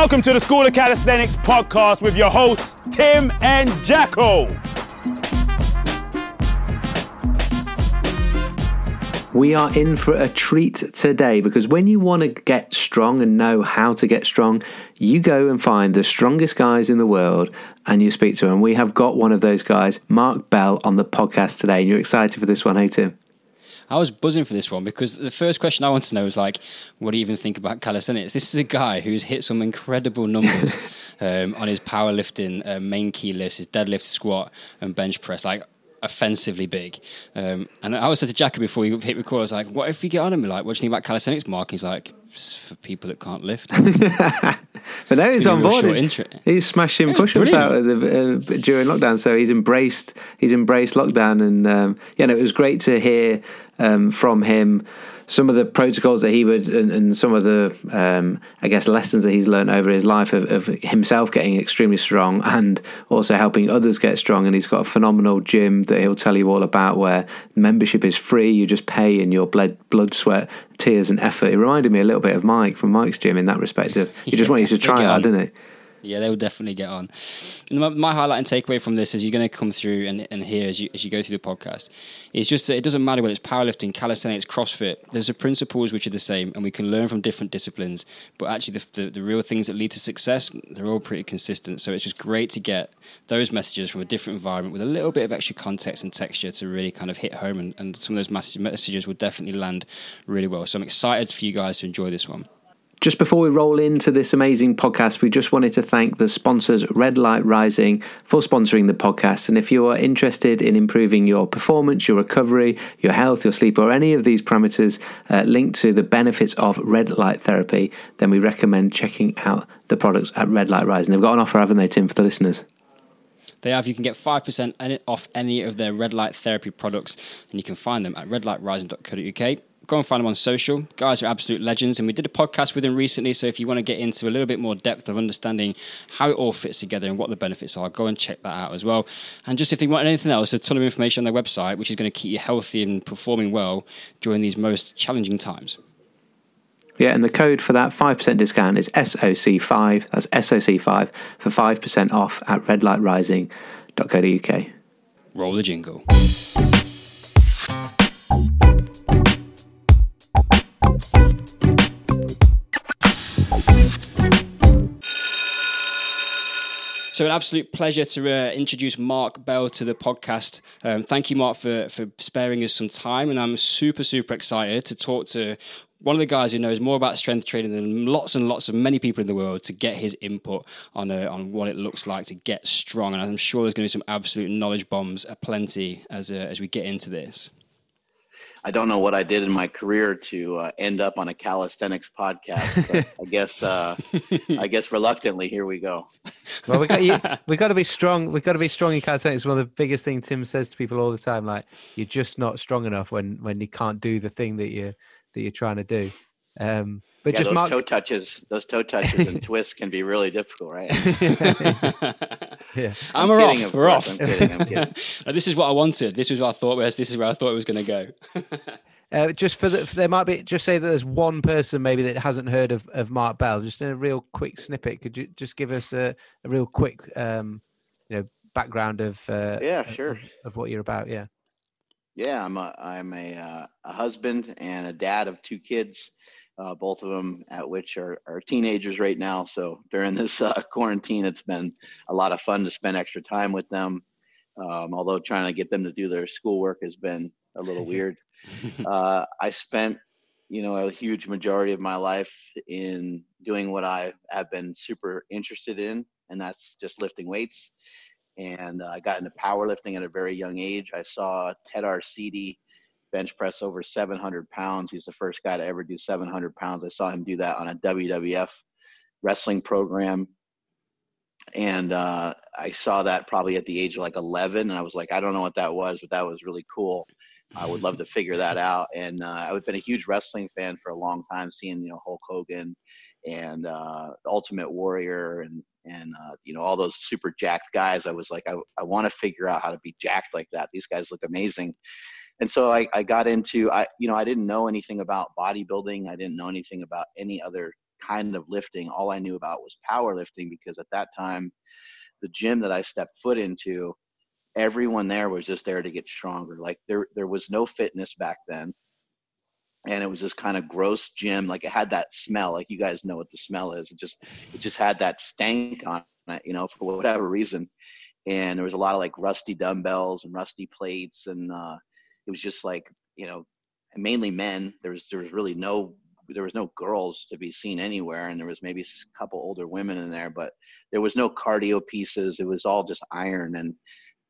Welcome to the School of Calisthenics podcast with your hosts, Tim and Jacko. We are in for a treat today because when you want to get strong and know how to get strong, you go and find the strongest guys in the world and you speak to them. We have got one of those guys, Mark Bell, on the podcast today. And you're excited for this one, hey, Tim? I was buzzing for this one because the first question I want to know is like, what do you even think about calisthenics? This is a guy who's hit some incredible numbers um, on his powerlifting uh, main key list, his deadlift, squat, and bench press. Like, offensively big. Um, and I was said to Jackie before we hit record, I was like, what if we get on him? Like, what do you think about calisthenics, Mark? He's like, for people that can't lift. but now he's on board. He's smashing push-ups out of the, uh, during lockdown, so he's embraced he's embraced lockdown, and um, yeah, no, it was great to hear um, from him some of the protocols that he would and, and some of the um, I guess lessons that he's learned over his life of, of, himself getting extremely strong and also helping others get strong. And he's got a phenomenal gym that he'll tell you all about where membership is free. You just pay in your blood, blood, sweat, tears, and effort. It reminded me a little bit of Mike from Mike's gym in that respect. Of he just want you to try it, out didn't he? Yeah, they will definitely get on. My, my, highlight and takeaway from this is you're going to come through and, and hear as you, as you go through the podcast is just that it doesn't matter whether it's powerlifting, calisthenics, CrossFit. There's the principles which are the same, and we can learn from different disciplines. But actually, the, the, the real things that lead to success, they're all pretty consistent. So it's just great to get those messages from a different environment with a little bit of extra context and texture to really kind of hit home. And, and some of those messages will definitely land really well. So I'm excited for you guys to enjoy this one. Just before we roll into this amazing podcast, we just wanted to thank the sponsors Red Light Rising for sponsoring the podcast. And if you are interested in improving your performance, your recovery, your health, your sleep, or any of these parameters uh, linked to the benefits of red light therapy, then we recommend checking out the products at Red Light Rising. They've got an offer, haven't they, Tim, for the listeners? They have. You can get 5% off any of their red light therapy products, and you can find them at redlightrising.co.uk go and find them on social. Guys are absolute legends, and we did a podcast with them recently. So if you want to get into a little bit more depth of understanding how it all fits together and what the benefits are, go and check that out as well. And just if you want anything else, a ton of information on their website, which is going to keep you healthy and performing well during these most challenging times. Yeah, and the code for that 5% discount is SOC5. That's SOC5 for 5% off at redlightrising.co.uk. Roll the jingle. So, an absolute pleasure to uh, introduce Mark Bell to the podcast. Um, thank you, Mark, for, for sparing us some time. And I'm super, super excited to talk to one of the guys who knows more about strength training than lots and lots of many people in the world to get his input on uh, on what it looks like to get strong. And I'm sure there's going to be some absolute knowledge bombs aplenty as uh, as we get into this. I don't know what I did in my career to uh, end up on a calisthenics podcast. I guess uh, I guess reluctantly here we go. Well, we got you, we got to be strong. We've got to be strong in calisthenics. One of the biggest things Tim says to people all the time, like you're just not strong enough when when you can't do the thing that you that you're trying to do. Um, but yeah, just those mark... toe touches, those toe touches and twists can be really difficult, right? yeah, I'm, I'm kidding, off. We're off. I'm kidding. I'm kidding. this is what I wanted. This is what I thought was. This is where I thought it was going to go. uh, just for the, there might be just say that there's one person maybe that hasn't heard of, of Mark Bell. Just in a real quick snippet, could you just give us a, a real quick, um, you know, background of uh, yeah, sure, of, of, what you're about? Yeah. Yeah, I'm a I'm a, uh, a husband and a dad of two kids uh, both of them at which are, are teenagers right now. So during this uh, quarantine, it's been a lot of fun to spend extra time with them. Um, although trying to get them to do their schoolwork has been a little weird. Uh, I spent, you know, a huge majority of my life in doing what I have been super interested in, and that's just lifting weights. And I got into powerlifting at a very young age. I saw Ted Arcidi bench press over 700 pounds. He's the first guy to ever do 700 pounds. I saw him do that on a WWF wrestling program. And uh, I saw that probably at the age of like 11. And I was like, I don't know what that was, but that was really cool. I would love to figure that out. And uh, I've been a huge wrestling fan for a long time, seeing, you know, Hulk Hogan and uh, Ultimate Warrior and, and uh, you know, all those super jacked guys. I was like, I, I want to figure out how to be jacked like that. These guys look amazing and so I, I got into I you know I didn't know anything about bodybuilding. I didn't know anything about any other kind of lifting. All I knew about was powerlifting because at that time, the gym that I stepped foot into, everyone there was just there to get stronger. Like there, there was no fitness back then. And it was this kind of gross gym. Like it had that smell. Like you guys know what the smell is. It just, it just had that stank on it, you know, for whatever reason. And there was a lot of like rusty dumbbells and rusty plates. And uh, it was just like, you know, mainly men. There was, there was really no there was no girls to be seen anywhere and there was maybe a couple older women in there but there was no cardio pieces. It was all just iron and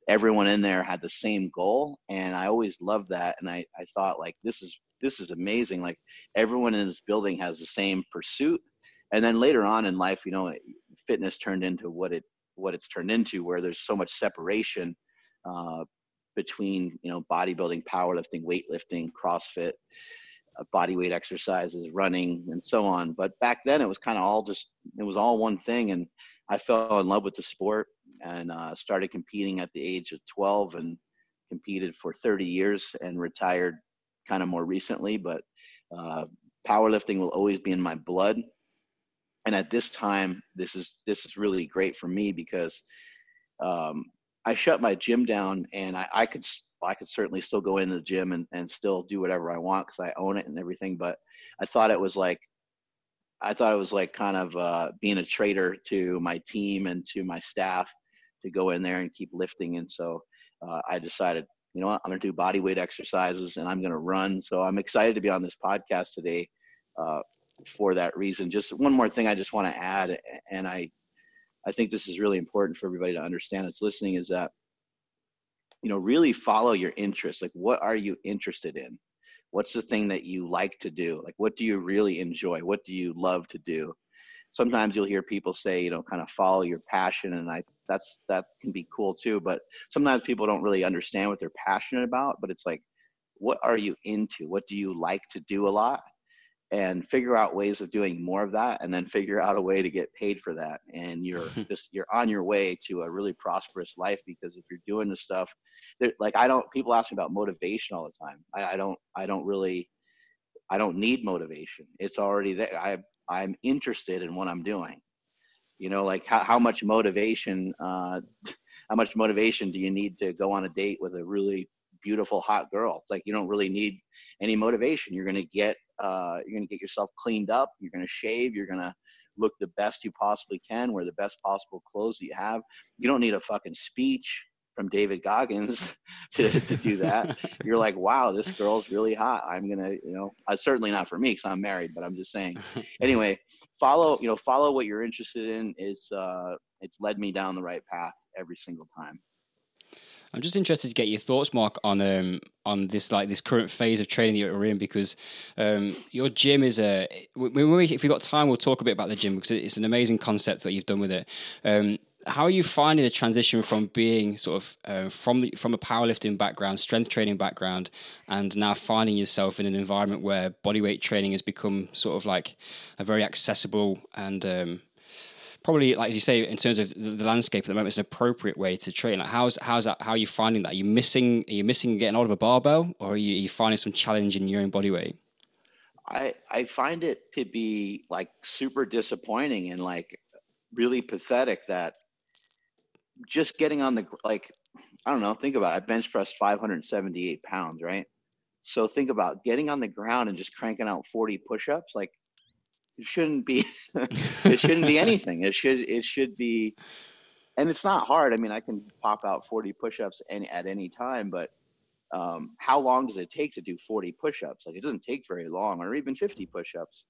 everyone in there had the same goal and i always loved that and i, I thought like this is this is amazing. Like everyone in this building has the same pursuit. And then later on in life you know fitness turned into what it what it's turned into where there's so much separation uh, between you know bodybuilding powerlifting weightlifting crossfit uh, body weight exercises, running, and so on. But back then, it was kind of all just it was all one thing, and I fell in love with the sport and uh, started competing at the age of 12 and competed for 30 years and retired kind of more recently. But uh, powerlifting will always be in my blood. And at this time, this is this is really great for me because um, I shut my gym down and I, I could I could certainly still go into the gym and, and still do whatever I want because I own it and everything. But I thought it was like I thought it was like kind of uh, being a traitor to my team and to my staff to go in there and keep lifting. And so uh, I decided, you know what, I'm going to do body weight exercises and I'm going to run. So I'm excited to be on this podcast today uh, for that reason. Just one more thing I just want to add, and I I think this is really important for everybody to understand that's listening is that, you know, really follow your interests. Like, what are you interested in? What's the thing that you like to do? Like, what do you really enjoy? What do you love to do? Sometimes you'll hear people say, you know, kind of follow your passion, and I that's that can be cool too. But sometimes people don't really understand what they're passionate about. But it's like, what are you into? What do you like to do a lot? And figure out ways of doing more of that and then figure out a way to get paid for that. And you're just you're on your way to a really prosperous life because if you're doing the stuff that like i don't people ask me about motivation all the time. I, I don't i don't really i don't need motivation. It's already there. I i'm interested in what i'm doing. You know like how, how much motivation uh how much motivation do you need to go on a date with a really beautiful hot girl? It's like you don't really need any motivation. You're going to get uh, you're going to get yourself cleaned up. You're going to shave. You're going to look the best you possibly can, wear the best possible clothes that you have. You don't need a fucking speech from David Goggins to, to do that. You're like, wow, this girl's really hot. I'm gonna, you know, uh, certainly not for me because I'm married, but I'm just saying. Anyway, follow, you know, follow what you're interested in. It's uh, it's led me down the right path every single time. I'm just interested to get your thoughts, Mark, on um, on this like this current phase of training that you're in because um, your gym is a. We, if we got time, we'll talk a bit about the gym because it's an amazing concept that you've done with it. Um, how are you finding the transition from being sort of uh, from the, from a powerlifting background, strength training background, and now finding yourself in an environment where bodyweight training has become sort of like a very accessible and um, probably like as you say in terms of the, the, landscape at the moment it's an appropriate way to train. Like how's how's that how are you finding that? Are you missing are you missing getting out of a barbell or are you, are you finding some challenge in your own body weight? I i find it to be like super disappointing and like really pathetic that just getting on the like i don't know think about it. I bench pressed 578 pounds right? So think about getting on the ground and just cranking out 40 push-ups like it shouldn't be it shouldn't be anything. It should it should be and it's not hard. I mean i can pop out 40 push-ups any, at any time but um, how long does it take to do 40 push-ups? Like it doesn't take very long or even 50 push-ups.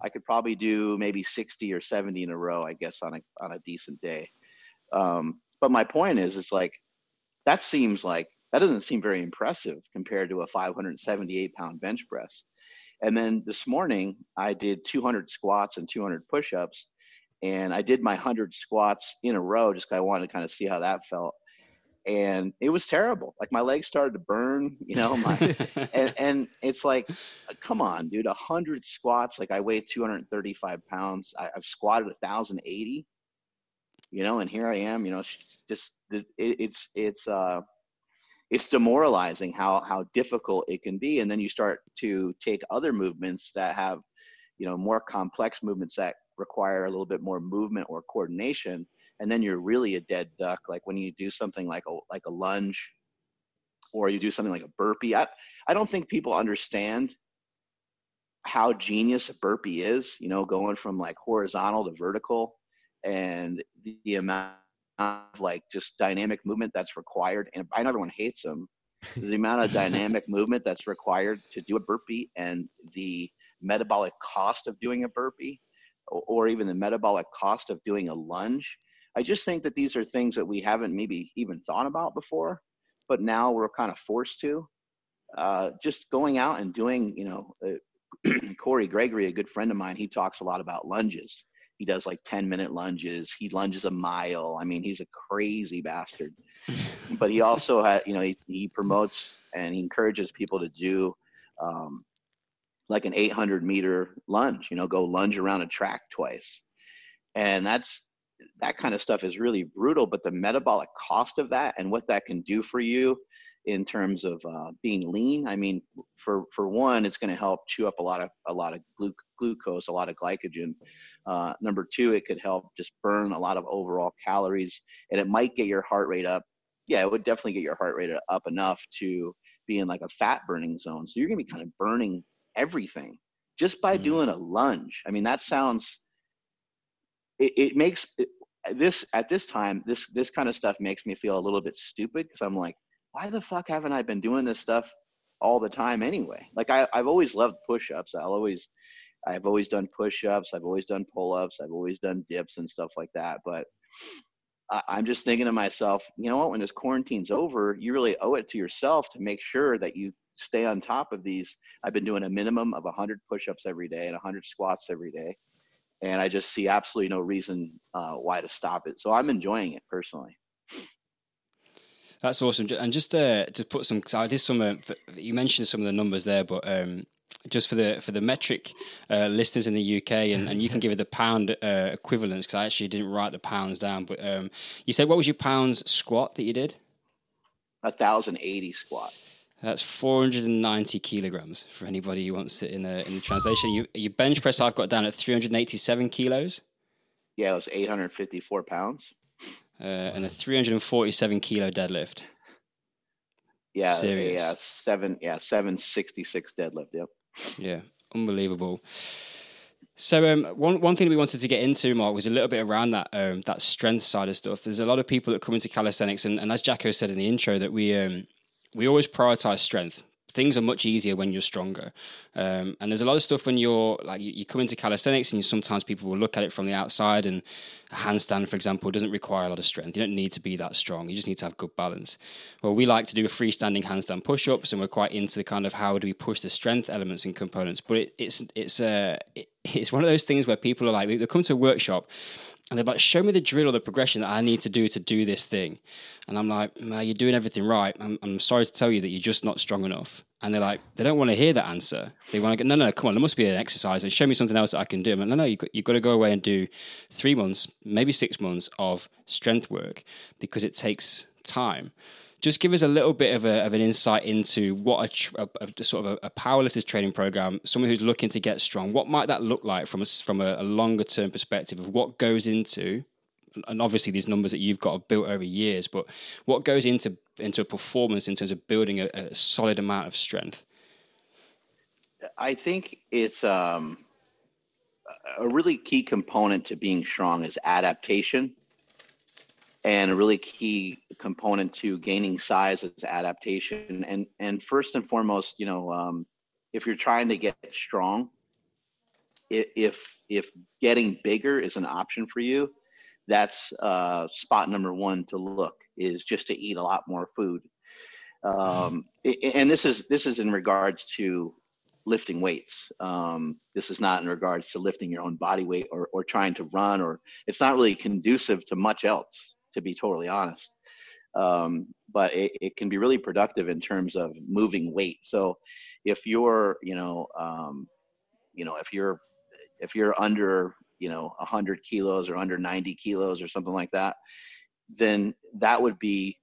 I could probably do maybe 60 or 70 in a row i guess on a on a decent day. Um, but my point is it's like that seems like that doesn't seem very impressive compared to a 578 pound bench press and then this morning, I did 200 squats and 200 push ups. And I did my 100 squats in a row just because I wanted to kind of see how that felt. And it was terrible. Like my legs started to burn, you know. My and, and it's like, come on, dude, 100 squats. Like I weigh 235 pounds. I, have squatted 1,080, you know, and here I am, you know, just it, it's it's uh it's demoralizing how how difficult it can be. And then you start to take other movements that have you know more complex movements that require a little bit more movement or coordination. And then you're really a dead duck. Like when you do something like a like a lunge or you do something like a burpee i, I don't think people understand how genius a burpee is you know going from like horizontal to vertical and the, the amount of like just dynamic movement that's required and i know everyone hates them the amount of dynamic movement that's required to do a burpee and the metabolic cost of doing a burpee or, or even the metabolic cost of doing a lunge. I just think that these are things that we haven't maybe even thought about before but now we're kind of forced to. Uh, just going out and doing you know uh, corey gregory a good friend of mine he talks a lot about lunges he does like 10 minute lunges. He lunges a mile. I mean, he's a crazy bastard. but he also had, you know, he, he promotes and he encourages people to do um, like an 800 meter lunge, you know, go lunge around a track twice. And that's, that kind of stuff is really brutal, but the metabolic cost of that and what that can do for you in terms of uh, being lean. I mean, for for one, it's going to help chew up a lot of a lot of glu- glucose, a lot of glycogen. Uh, number two, it could help just burn a lot of overall calories, and it might get your heart rate up. Yeah, it would definitely get your heart rate up enough to be in like a fat burning zone. So you're going to be kind of burning everything just by mm. doing a lunge. I mean, that sounds. It, it makes it, this at this time this this kind of stuff makes me feel a little bit stupid because I'm like why the fuck haven't I been doing this stuff all the time anyway? Like I, I've always loved push-ups. I'll always, I've always done push-ups. I've always done pull-ups. I've always done dips and stuff like that. But I, I'm just thinking to myself, you know what? When this quarantine's over, you really owe it to yourself to make sure that you stay on top of these. I've been doing a minimum of 100 push-ups every day and 100 squats every day, and I just see absolutely no reason uh, why to stop it. So I'm enjoying it personally. That's awesome. And just uh, to put some, I did some. Uh, you mentioned some of the numbers there, but um, just for the for the metric uh, listeners in the UK, and, and you can give it the pound uh, equivalence because I actually didn't write the pounds down. But um, you said what was your pounds squat that you did? A thousand eighty squat. That's 490 kilograms for anybody who wants it in the in the translation. You, your bench press I've got down at 387 kilos. Yeah, it was 854 pounds uh, and a 347 kilo deadlift. Yeah, Serious. yeah, seven, yeah, seven sixty six deadlift. Yep. Yeah, unbelievable. So um, one one thing that we wanted to get into, Mark, was a little bit around that um, that strength side of stuff. There's a lot of people that come into calisthenics, and, and as Jacko said in the intro, that we um, we always prioritize strength things are much easier when you're stronger. Um, and there's a lot of stuff when you're like you, you, come into calisthenics and you sometimes people will look at it from the outside and a handstand, for example, doesn't require a lot of strength. You don't need to be that strong. You just need to have good balance. Well, we like to do a freestanding handstand push-ups and we're quite into the kind of how do we push the strength elements and components. But it, it's it's uh, it, it's one of those things where people are like they come to a workshop and they're like, show me the drill or the progression that I need to do to do this thing. And I'm like, nah, you're doing everything right. I'm, I'm sorry to tell you that you're just not strong enough. And they're like, they don't want to hear that answer. They want to go, no, no, come on, there must be an exercise and show me something else that I can do. I'm like, no, no, you've got, you've got to go away and do three months, maybe six months of strength work because it takes time just give us a little bit of, a, of an insight into what a, a, a sort of a, a powerlifter's training program, someone who's looking to get strong. What might that look like from a, from a, longer term perspective of what goes into, and obviously these numbers that you've got built over years, but what goes into into a performance in terms of building a, solid amount of strength? I think it's um, a really key component to being strong is adaptation and a really key component to gaining size is adaptation. And and first and foremost you know um, if you're trying to get strong if if getting bigger is an option for you that's uh, spot number one to look is just to eat a lot more food. Um, and this is this is in regards to lifting weights. Um, this is not in regards to lifting your own body weight or, or trying to run or it's not really conducive to much else to be totally honest. Um, but it, it, can be really productive in terms of moving weight. So if you're, you know, um, you know, if you're, if you're under, you know, 100 kilos or under 90 kilos or something like that, then that would be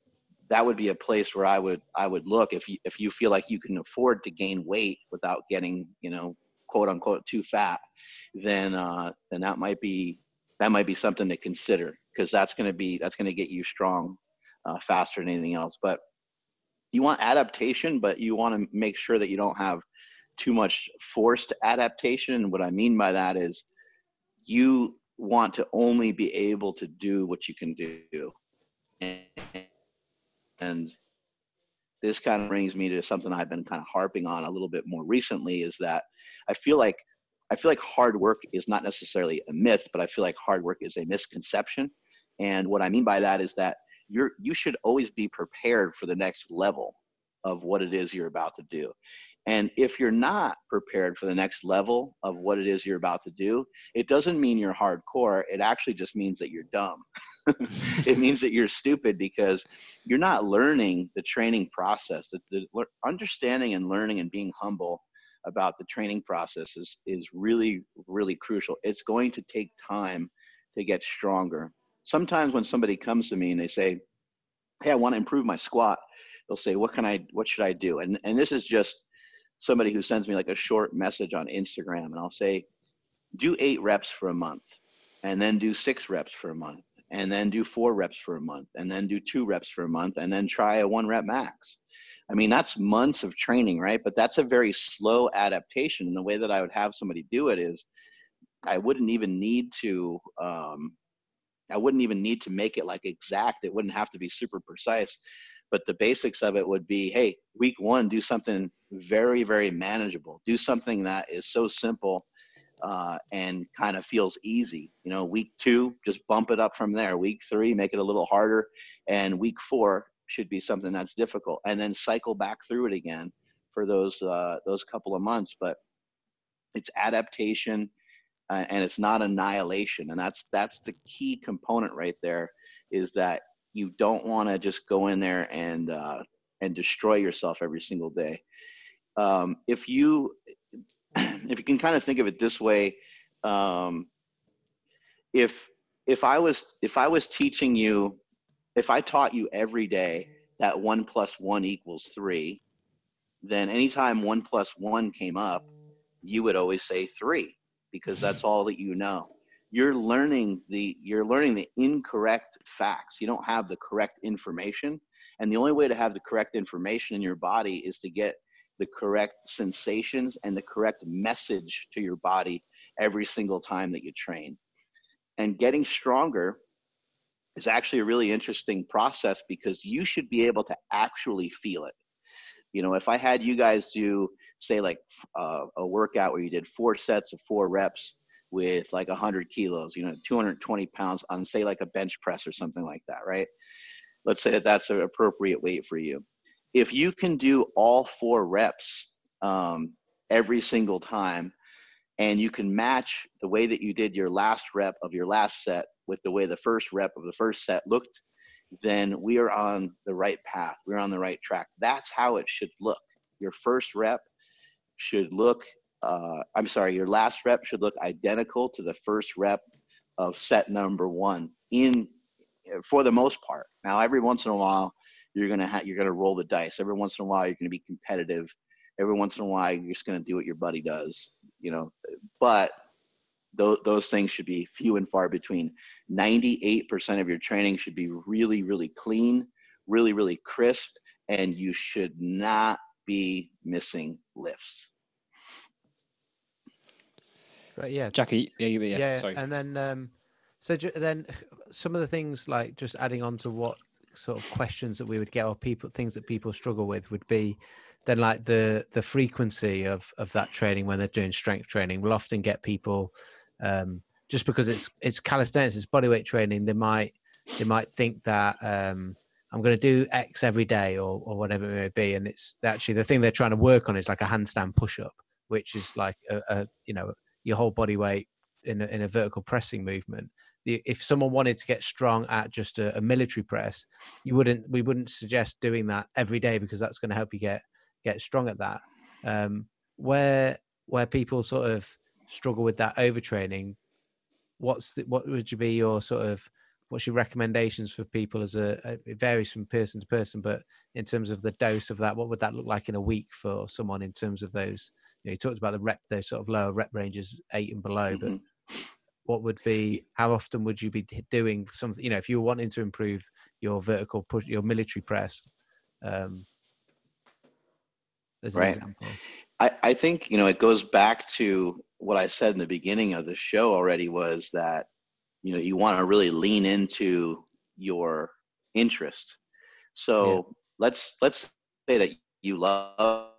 that would be a place where I would I would look if you if you feel like you can afford to gain weight without getting you know quote unquote too fat, then uh, then that might be that might be something to consider because that's going to be that's going to get you strong uh, faster than anything else. But you want adaptation, but you want to make sure that you don't have too much forced adaptation. And what I mean by that is you want to only be able to do what you can do. And, and this kind of brings me to something I've been kind of harping on a little bit more recently is that I feel like I feel like hard work is not necessarily a myth, but I feel like hard work is a misconception. And what I mean by that is that you're you should always be prepared for the next level of what it is you're about to do. And if you're not prepared for the next level of what it is you're about to do, it doesn't mean you're hardcore. It actually just means that you're dumb. it means that you're stupid because you're not learning the training process. The, the understanding and learning and being humble about the training process is, is really, really crucial. It's going to take time to get stronger. Sometimes when somebody comes to me and they say, Hey, I want to improve my squat, they'll say, What can I what should I do? And and this is just somebody who sends me like a short message on Instagram and I'll say, do eight reps for a month and then do six reps for a month and then do four reps for a month and then do two reps for a month and then try a one rep max. I mean, that's months of training, right? But that's a very slow adaptation. And the way that I would have somebody do it is I wouldn't even need to, um, I wouldn't even need to make it like exact. It wouldn't have to be super precise. But the basics of it would be hey, week one, do something very, very manageable. Do something that is so simple uh, and kind of feels easy. You know, week two, just bump it up from there. Week three, make it a little harder. And week four should be something that's difficult. And then cycle back through it again for those uh, those couple of months. But it's adaptation uh, and it's not annihilation. And that's that's the key component right there is that you don't want to just go in there and uh, and destroy yourself every single day. Um, if you if you can kind of think of it this way, um, if if I was if I was teaching you, if I taught you every day that one plus one equals three, then anytime one plus one came up, you would always say three because that's all that you know. You're learning the you're learning the incorrect facts. You don't have the correct information. And the only way to have the correct information in your body is to get the correct sensations and the correct message to your body every single time that you train. And getting stronger is actually a really interesting process because you should be able to actually feel it. You know if i had you guys do say like uh, a workout where you did four sets of four reps with like 100 kilos, you know, 220 pounds on, say, like a bench press or something like that, right? Let's say that that's an appropriate weight for you. If you can do all four reps um, every single time, and you can match the way that you did your last rep of your last set with the way the first rep of the first set looked, then we are on the right path. We're on the right track. That's how it should look. Your first rep should look uh, I'm sorry, your last rep should look identical to the first rep of set number one in for the most part. Now, every once in a while, you're gonna ha- you're gonna roll the dice. Every once in a while, you're gonna be competitive. Every once in a while, you're just gonna do what your buddy does, you know. But those those things should be few and far between. 98% of your training should be really, really clean, really, really crisp, and you should not be missing lifts. Right. Yeah. Jackie. Yeah. Yeah. yeah. Sorry. And then, um, so ju- then some of the things like just adding on to what sort of questions that we would get or people things that people struggle with would be then like the the frequency of of that training when they're doing strength training we'll often get people um just because it's it's calisthenics it's bodyweight training they might they might think that um i'm going to do x every day or or whatever it may be and it's actually the thing they're trying to work on is like a handstand push up which is like a, a you know your whole body weight in a, in a vertical pressing movement. The, if someone wanted to get strong at just a, a, military press, you wouldn't we wouldn't suggest doing that every day because that's going to help you get get strong at that. Um, where where people sort of struggle with that overtraining, what's the, what would you be your sort of what's your recommendations for people as a, it varies from person to person but in terms of the dose of that what would that look like in a week for someone in terms of those you know you talked about the rep those sort of lower rep ranges eight and below mm-hmm. but what would be how often would you be doing something you know if you were wanting to improve your vertical push your military press um as an right. example I, I think you know it goes back to what I said in the beginning of the show already was that you know you want to really lean into your interest. So yeah. let's let's say that you love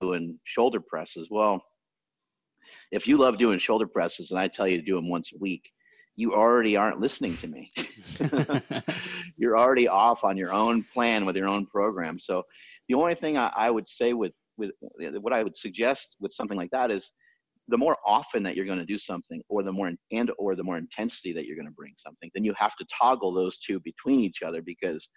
doing shoulder presses. Well if you love doing shoulder presses and i tell you to do them once a week you already aren't listening to me. You're already off on your own plan with your own program. So the only thing I, I would say with with what i would suggest with something like that is the more often that you're going to do something or the more and or the more intensity that you're going to bring something then you have to toggle those two between each other because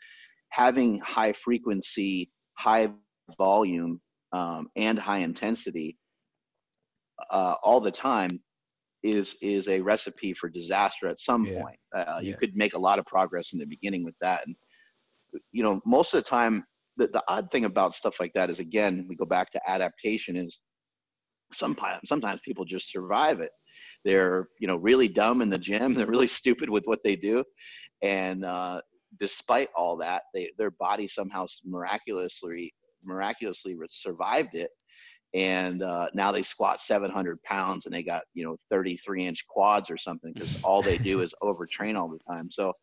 having high frequency high volume um, and high intensity uh, all the time is is a recipe for disaster at some yeah. point uh, you yeah. could make a lot of progress in the beginning with that and you know most of the time the, the odd thing about stuff like that is again we go back to adaptation is sometimes sometimes people just survive it. They're you know really dumb in the gym. They're really stupid with what they do. And uh, despite all that they their body somehow miraculously miraculously survived it. And uh, now they squat 700 pounds and they got you know 33 inch quads or something because all they do is overtrain all the time. So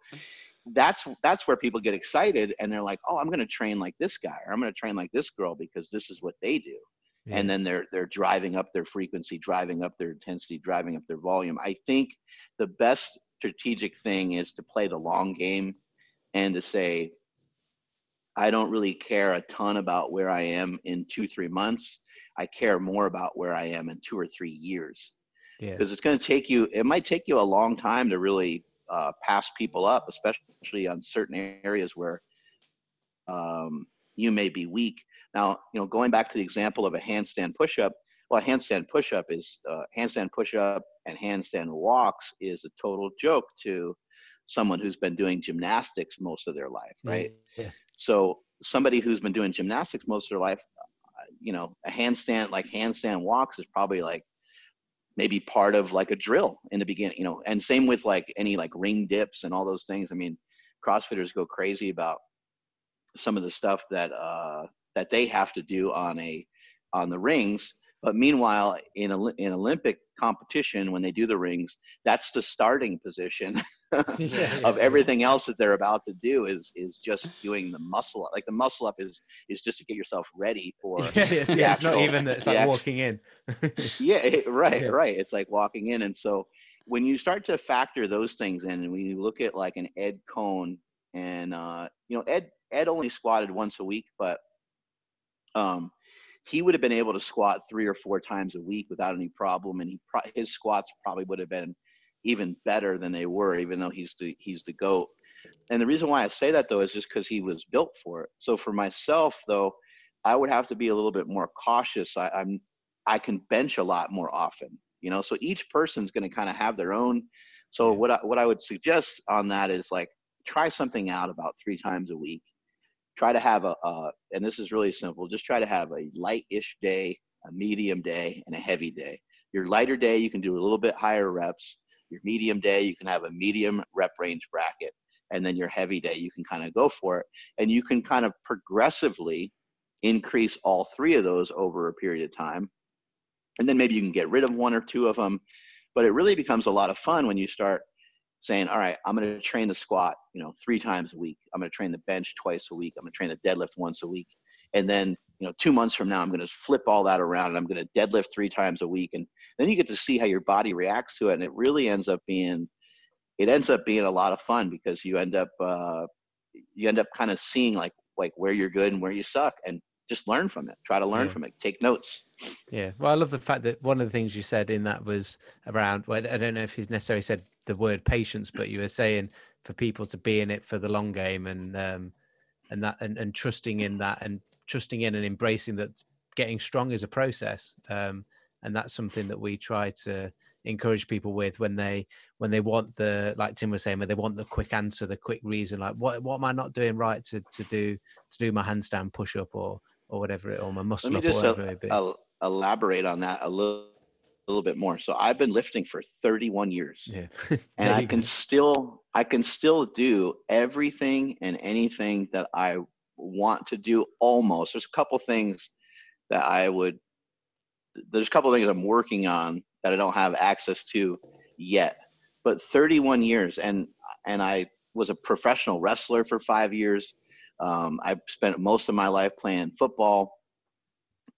that's that's where people get excited and they're like oh i'm going to train like this guy or i'm going to train like this girl because this is what they do yeah. and then they're they're driving up their frequency driving up their intensity driving up their volume i think the best strategic thing is to play the long game and to say i don't really care a ton about where i am in two three months i care more about where i am in two or three years because yeah. it's going to take you it might take you a long time to really uh, pass people up especially on certain areas where um, you may be weak now, you know, going back to the example of a handstand push-up, well, a handstand push-up is uh, handstand push-up and handstand walks is a total joke to someone who's been doing gymnastics most of their life, right? Yeah. So somebody who's been doing gymnastics most of their life, uh, you know, a handstand like handstand walks is probably like maybe part of like a drill in the beginning, you know, and same with like any like ring dips and all those things. I mean, CrossFitters go crazy about some of the stuff that uh, that they have to do on a on the rings. But meanwhile, in a, in Olympic competition, when they do the rings, that's the starting position yeah, of everything yeah. else that they're about to do is is just doing the muscle up. Like the muscle up is is just to get yourself ready for. Yeah, it's, yeah, actual, it's not even that. it's like actual, walking in. yeah, it, right, right. It's like walking in, and so when you start to factor those things in, and when you look at like an Ed Coan, and uh, you know Ed Ed only squatted once a week, but um, he would have been able to squat three or four times a week without any problem, and he pro- his squats probably would have been even better than they were, even though he's the he's the goat. And the reason why I say that though is just because he was built for it. So for myself though, I would have to be a little bit more cautious. I, I'm I can bench a lot more often, you know. So each person's going to kind of have their own. So what I, what I would suggest on that is like try something out about three times a week try to have a, a, and this is really simple just try to have a light-ish day a medium day and a heavy day. Your lighter day you can do a little bit higher reps. Your medium day you can have a medium rep range bracket. And then your heavy day you can kind of go for it. And you can kind of progressively increase all three of those over a period of time. And then maybe you can get rid of one or two of them but it really becomes a lot of fun when you start saying, all right, I'm going to train the squat, you know, three times a week. I'm going to train the bench twice a week. I'm going to train the deadlift once a week. And then, you know, two months from now, I'm going to flip all that around and I'm going to deadlift three times a week. And then you get to see how your body reacts to it. And it really ends up being, it ends up being a lot of fun because you end up, uh, you end up kind of seeing like, like where you're good and where you suck and just learn from it try to learn yeah. from it take notes yeah well i love the fact that one of the things you said in that was around well, i don't know if you necessarily said the word patience, but you were saying for people to be in it for the long game and um, and that and, and trusting in that and trusting in and embracing that getting strong is a process. Um, and that's something that we try to encourage people with when they when they want the like Tim was saying when they want the quick answer, the quick reason, like what what am I not doing right to to do to do my handstand push up or or whatever it or my muscle Let me just up, whatever el- elaborate on that a little little bit more. So I've been lifting for 31 years. Yeah. and I can go. still I can still do everything and anything that I want to do almost. There's a couple things that I would there's a couple things I'm working on that I don't have access to yet. But 31 years and and I was a professional wrestler for 5 years. Um, I spent most of my life playing football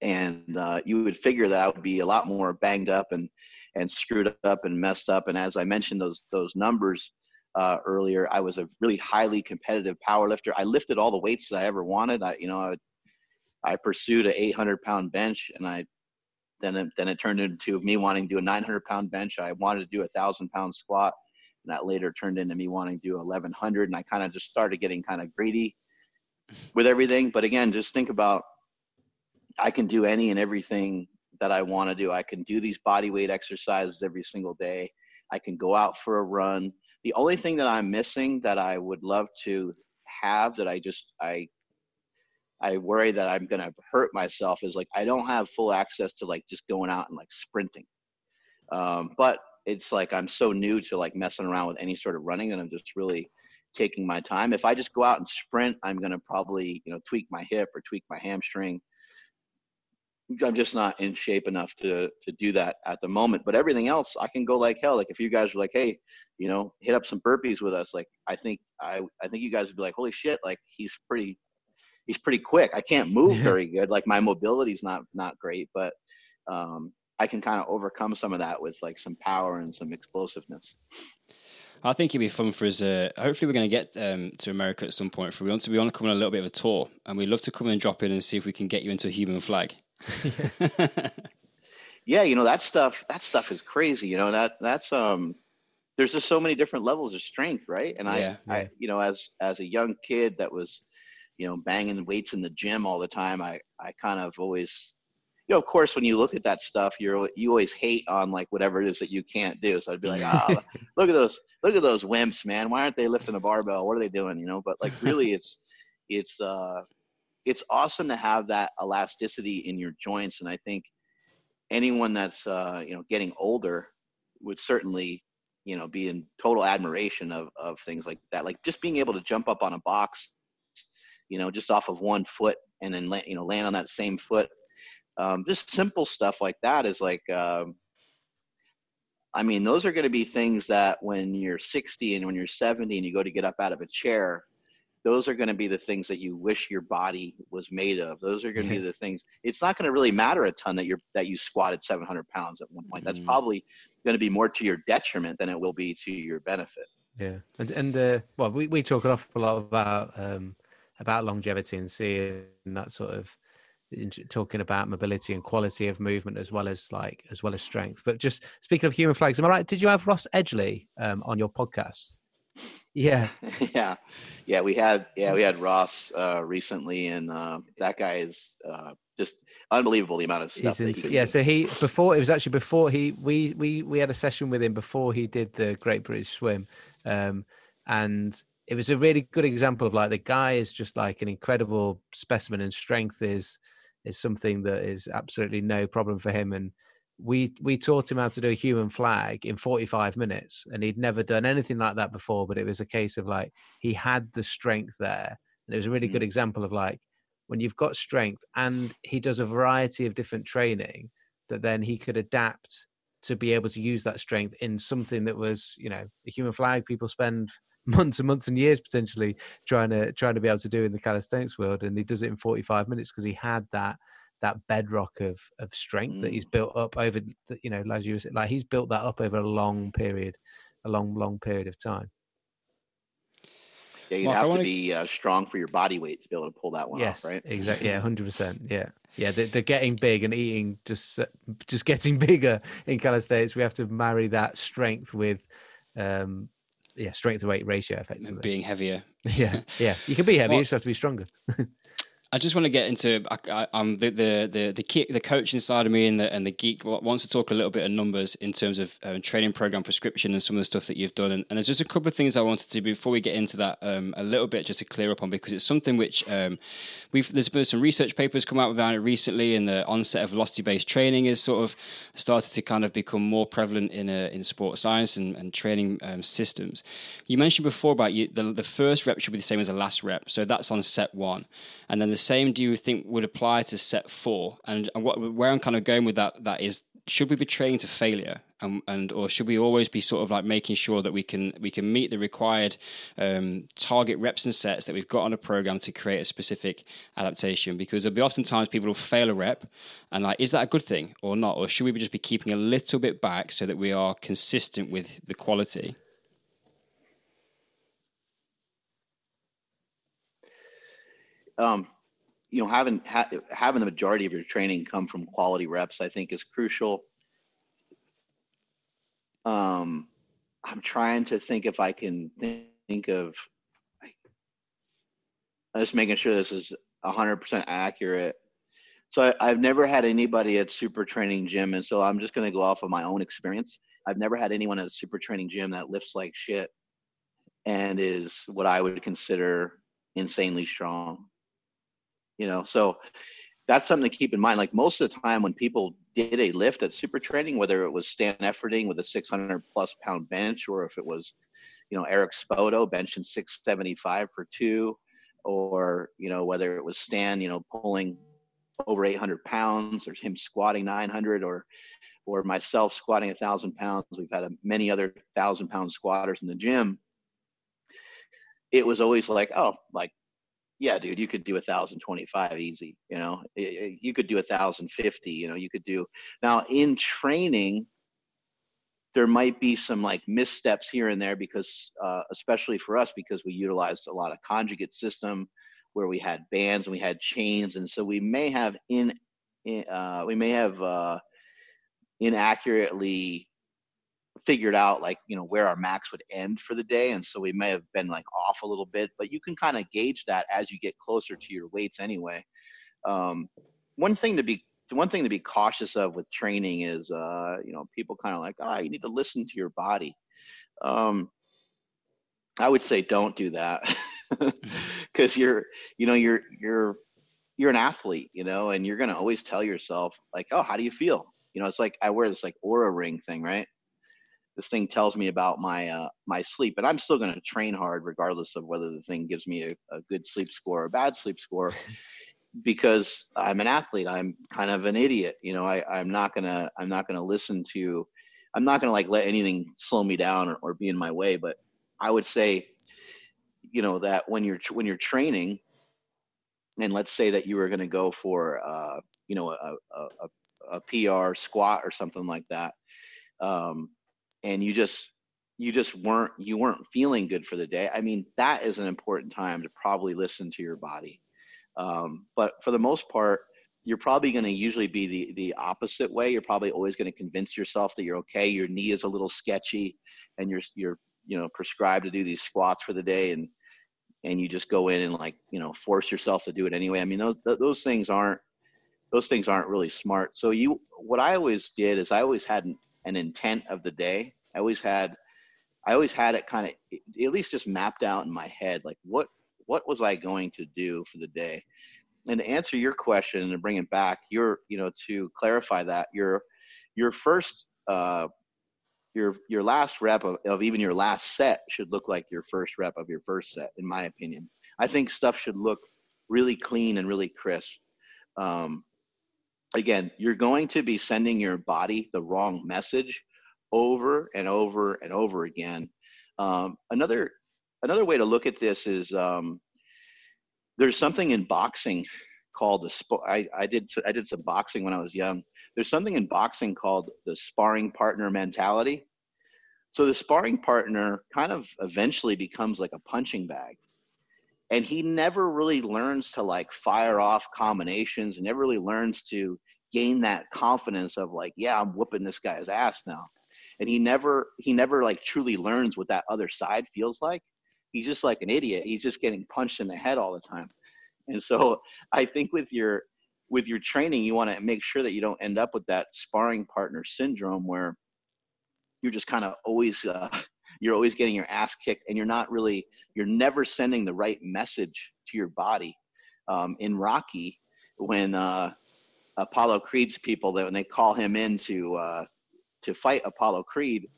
and uh, you would figure that I would be a lot more banged up and and screwed up and messed up. And as I mentioned those those numbers uh, earlier, I was a really highly competitive power lifter. I lifted all the weights that I ever wanted. I you know I, I pursued an 800 pound bench, and I then it, then it turned into me wanting to do a 900 pound bench. I wanted to do a thousand pound squat, and that later turned into me wanting to do 1100. And I kind of just started getting kind of greedy with everything. But again, just think about I can do any and everything that I want to do. I can do these body weight exercises every single day. I can go out for a run. The only thing that I'm missing that I would love to have that I just I I worry that I'm gonna hurt myself is like I don't have full access to like just going out and like sprinting. Um, but it's like I'm so new to like messing around with any sort of running and I'm just really taking my time. If I just go out and sprint, I'm gonna probably you know tweak my hip or tweak my hamstring. I'm just not in shape enough to to do that at the moment. But everything else, I can go like hell. Like if you guys were like, hey, you know, hit up some burpees with us, like I think I I think you guys would be like, holy shit, like he's pretty he's pretty quick. I can't move very good. Like my mobility's not not great, but um, I can kind of overcome some of that with like some power and some explosiveness. I think it'd be fun for us. Uh, hopefully, we're going to get um, to America at some point. For we want to, we want to come on a little bit of a tour, and we'd love to come and drop in and see if we can get you into a human flag. yeah, you know that stuff. That stuff is crazy. You know that that's um. There's just so many different levels of strength, right? And yeah, I, yeah. I, you know, as as a young kid that was, you know, banging weights in the gym all the time, I I kind of always, you know, of course, when you look at that stuff, you're you always hate on like whatever it is that you can't do. So I'd be like, oh, look at those, look at those wimps, man. Why aren't they lifting a barbell? What are they doing? You know, but like really, it's it's uh it's awesome to have that elasticity in your joints and i think anyone that's uh, you know getting older would certainly you know be in total admiration of of things like that like just being able to jump up on a box you know just off of one foot and then you know land on that same foot um, just simple stuff like that is like um, i mean those are going to be things that when you're 60 and when you're 70 and you go to get up out of a chair those are going to be the things that you wish your body was made of. Those are going to be the things. It's not going to really matter a ton that you're that you squatted 700 pounds at one point. That's mm. probably going to be more to your detriment than it will be to your benefit. Yeah, and and uh, well, we we talk an awful lot about um, about longevity and seeing that sort of talking about mobility and quality of movement as well as like as well as strength. But just speaking of human flags, am I right? Did you have Ross Edgley um, on your podcast? Yeah. yeah. Yeah. We had, yeah, we had Ross uh, recently, and uh, that guy is uh, just unbelievable the amount of stuff. He's in, yeah. So he, before, it was actually before he, we, we, we had a session with him before he did the Great British Swim. Um, and it was a really good example of like the guy is just like an incredible specimen and strength is, is something that is absolutely no problem for him. And, we we taught him how to do a human flag in 45 minutes and he'd never done anything like that before but it was a case of like he had the strength there and it was a really mm. good example of like when you've got strength and he does a variety of different training that then he could adapt to be able to use that strength in something that was you know a human flag people spend months and months and years potentially trying to trying to be able to do in the calisthenics world and he does it in 45 minutes because he had that that bedrock of of strength mm. that he's mm. built up over you know as you said like he's built that up over a long period a long long period of time yeah you have to be uh, strong for your body weight to be able to pull that one yes, off right exactly yeah 100% yeah yeah they're, they're, getting big and eating just just getting bigger in calisthenics we have to marry that strength with um yeah strength to weight ratio effectively. being heavier. Yeah yeah. You can be heavy well, you just have to be stronger I just want to get into I, am the the the the, key, the coach inside of me and the and the geek wants to talk a little bit of numbers in terms of uh, training program prescription and some of the stuff that you've done. And, and, there's just a couple of things I wanted to before we get into that um, a little bit just to clear up on because it's something which um, we've there's been some research papers come out about it recently, and the onset of velocity based training has sort of started to kind of become more prevalent in a, in sports science and, and training um, systems. You mentioned before about you, the the first rep should be the same as the last rep, so that's on set one, and then the same do you think would apply to set four? And what, where I'm kind of going with that that is should we be training to failure? And, and or should we always be sort of like making sure that we can we can meet the required um, target reps and sets that we've got on a program to create a specific adaptation? Because there'll be oftentimes people will fail a rep and like is that a good thing or not? Or should we just be keeping a little bit back so that we are consistent with the quality? Um, you know, having ha- having the majority of your training come from quality reps, I think, is crucial. Um, I'm trying to think if I can think of. I'm just making sure this is 100% accurate. So I, have never had anybody at Super Training Gym, and so I'm just going to go off of my own experience. I've never had anyone at Super Training Gym that lifts like shit and is what I would consider insanely strong you know? So that's something to keep in mind. Like most of the time when people did a lift at super training whether it was stan Efferding with a 600 plus pound bench or if it was you know eric spoto benching 675 for two or you know whether it was stan you know pulling over 800 pounds or him squatting 900 or or myself squatting a thousand pounds. We've had a, many other thousand pound squatters in the gym. It was always like oh like yeah, dude, you could do a thousand twenty-five easy. You know, you could do a thousand fifty. You know, you could do now in training. There might be some like missteps here and there because, uh, especially for us, because we utilized a lot of conjugate system, where we had bands and we had chains, and so we may have in, uh, we may have uh, inaccurately figured out like you know where our max would end for the day and so we may have been like off a little bit but you can kind of gauge that as you get closer to your weights anyway. Um, one thing to be one thing to be cautious of with training is uh, you know people kind of like ah oh, you need to listen to your body. Um, i would say don't do that because you're you know you're you're you're an athlete you know and you're going to always tell yourself like oh how do you feel? You know it's like i wear this like Oura ring thing right this thing tells me about my uh, my sleep and i'm still going to train hard regardless of whether the thing gives me a, a good sleep score or a bad sleep score because i'm an athlete. I'm kind of an idiot you know? I, i'm not going to i'm not going to listen to i'm not going to like let anything slow me down or, or be in my way but i would say you know that when you're when you're training and let's say that you were going to go for uh, you know a, a, a, a pr squat or something like that um, and you just you just weren't you weren't feeling good for the day. I mean that is an important time to probably listen to your body. Um, but for the most part you're probably going to usually be the the opposite way. You're probably always going to convince yourself that you're okay your knee is a little sketchy and you're you're you know prescribed to do these squats for the day and and you just go in and like you know force yourself to do it anyway. I mean those those things aren't those things aren't really smart. So you what i always did is i always had an intent of the day. I always had, I always had it kind of at least just mapped out in my head, like what what was I going to do for the day. And to answer your question and to bring it back, your you know to clarify that your your first uh, your your last rep of, of even your last set should look like your first rep of your first set, in my opinion. I think stuff should look really clean and really crisp. Um, again, you're going to be sending your body the wrong message over and over and over again. Um, another another way to look at this is um, there's something in boxing called the sp- I, I did I did some boxing when I was young. There's something in boxing called the sparring partner mentality. So the sparring partner kind of eventually becomes like a punching bag and he never really learns to like fire off combinations and never really learns to gain that confidence of like yeah i'm whooping this guy's ass now. And he never he never like truly learns what that other side feels like. He's just like an idiot. He's just getting punched in the head all the time. And so I think with your with your training, you want to make sure that you don't end up with that sparring partner syndrome where you're just kind of always uh, you're always getting your ass kicked and you're not really you're never sending the right message to your body. Um, in rocky when uh, apollo creed's people that when they call him in to uh, to fight apollo creed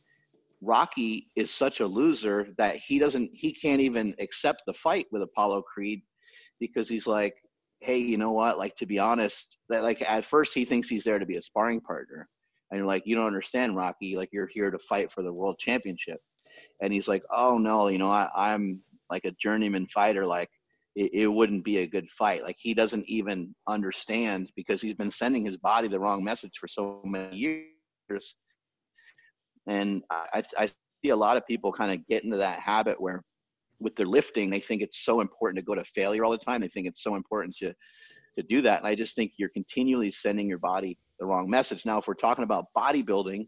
rocky is such a loser that he doesn't he can't even accept the fight with apollo creed because he's like hey you know what? Like to be honest that like at first he thinks he's there to be a sparring partner. And you're like you don't understand rocky. Like you're here to fight for the world championship. And he's like oh no. You know I, i'm like a journeyman fighter. Like it, it wouldn't be a good fight. Like he doesn't even understand because he's been sending his body the wrong message for so many years. And i, I see a lot of people kind of get into that habit where with their lifting they think it's so important to go to failure all the time. They think it's so important to to do that. And i just think you're continually sending your body the wrong message. Now if we're talking about bodybuilding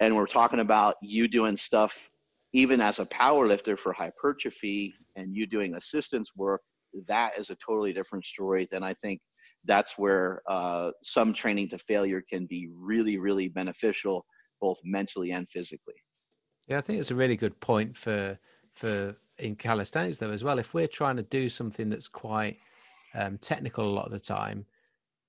and we're talking about you doing stuff even as a power lifter for hypertrophy and you doing assistance work that is a totally different story than i think that's where uh, some training to failure can be really really beneficial both mentally and physically. Yeah i think it's a really good point for for in calisthenics though as well. If we're trying to do something that's quite um, technical a lot of the time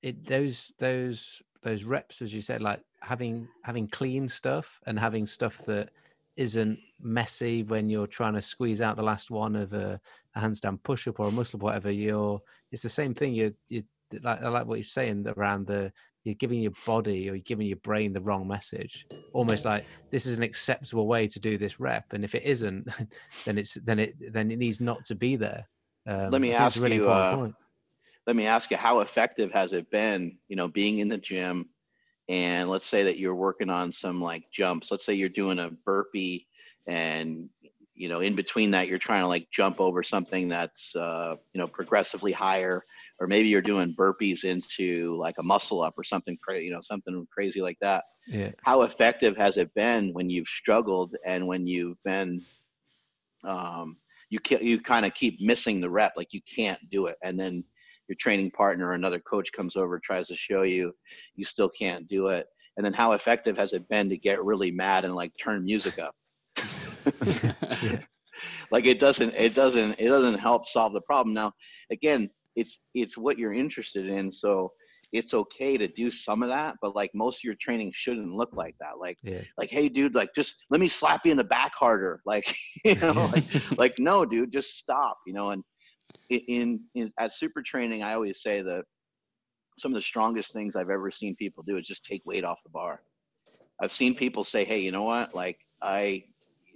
it those those those reps as you said like having having clean stuff and having stuff that isn't messy when you're trying to squeeze out the last one of a, a handstand push up or a muscle whatever you're it's the same thing you you like I like what you're saying around the you're giving your body or you're giving your brain the wrong message. Almost like this is an acceptable way to do this rep and if it isn't then it's then it then it needs not to be there. Um, let me ask really you uh, let me ask you how effective has it been you know being in the gym and let's say that you're working on some like jumps let's say you're doing a burpee and you know in between that you're trying to like jump over something that's uh, you know progressively higher or maybe you're doing burpees into like a muscle up or something crazy you know something crazy like that yeah. how effective has it been when you've struggled and when you've been um, you can you kind of keep missing the rep like you can't do it and then your training partner or another coach comes over tries to show you you still can't do it and then how effective has it been to get really mad and like turn music up yeah. like it doesn't it doesn't it doesn't help solve the problem now again it's it's what you're interested in so it's okay to do some of that but like most of your training shouldn't look like that like yeah. like hey dude like just let me slap you in the back harder like you know like, like no dude just stop you know and in, in at super training, I always say that some of the strongest things I've ever seen people do is just take weight off the bar. I've seen people say, "Hey, you know what? Like I,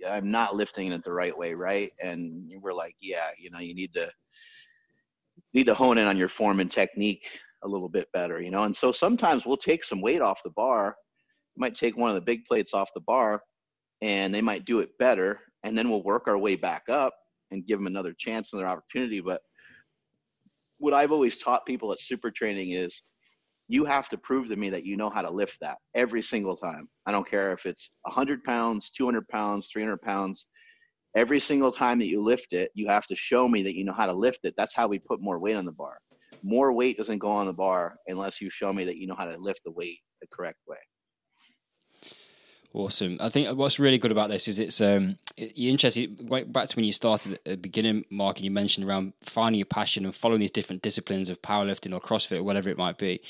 I'm not lifting it the right way, right?" And we're like, "Yeah, you know, you need to need to hone in on your form and technique a little bit better, you know." And so sometimes we'll take some weight off the bar. might take one of the big plates off the bar, and they might do it better, and then we'll work our way back up and give them another chance, another opportunity. But what I've always taught people at super training is you have to prove to me that you know how to lift that every single time. I don't care if it's 100 pounds, 200 pounds, 300 pounds. Every single time that you lift it, you have to show me that you know how to lift it. That's how we put more weight on the bar. More weight doesn't go on the bar unless you show me that you know how to lift the weight the correct way. Awesome. I think what's really good about this is it's um you're interested back to when you started at the beginning, Mark, and you mentioned around finding your passion and following these different disciplines of powerlifting or CrossFit or whatever it might be.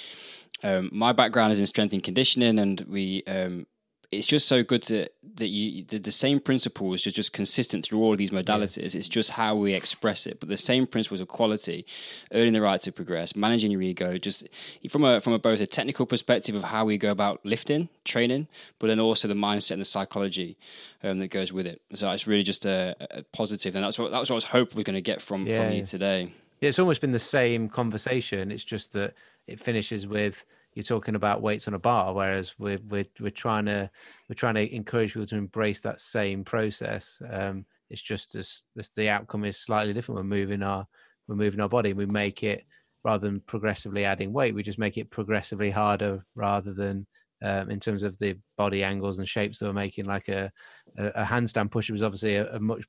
Um, my background is in strength and conditioning, and we um, it's just so good to that you the, the same principles are just consistent through all of these modalities. Yeah. It's just how we express it, but the same principles of quality, earning the right to progress, managing your ego, just from a from a both a technical perspective of how we go about lifting, training, but then also the mindset and the psychology um, that goes with it. So it's really just a, a positive, and that's what that's what I was hoping we're going to get from yeah, from you today. Yeah, it's almost been the same conversation. It's just that it finishes with you're talking about weights on a bar, whereas we're we're we're trying to we're trying to encourage people to embrace that same process. Um, it's just as, as the outcome is slightly different. We're moving our we're moving our body. We make it rather than progressively adding weight, we just make it progressively harder rather than um, in terms of the body angles and shapes that we're making. Like a, a, a handstand push was obviously a, a, much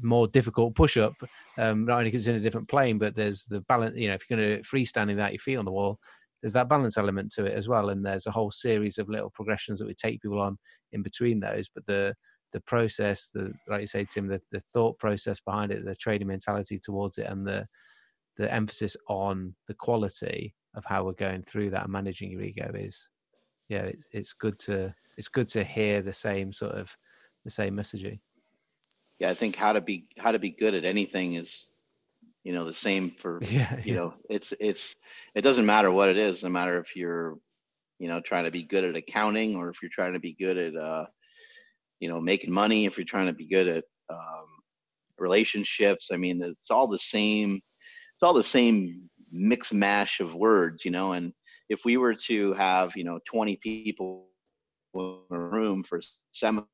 more difficult push up. Um, not only because it's in a different plane, but there's the balance. You know, if you're going to freestanding that your feet on the wall, there's that balance element to it as well. And there's a whole series of little progressions that we take people on in between those. But the the process, the like you say, Tim, the, the thought process behind it, the trading mentality towards it, and the the emphasis on the quality of how we're going through that and managing your ego is, yeah, it, it's good to it's good to hear the same sort of the same messaging. Yeah, I think how to be how to be good at anything is, you know, the same for yeah, you yeah. know, it's it's it doesn't matter what it is, no matter if you're, you know, trying to be good at accounting or if you're trying to be good at uh, you know, making money, if you're trying to be good at um, relationships. I mean, it's all the same. It's all the same mix mash of words, you know. And if we were to have, you know, 20 people in a room for seminar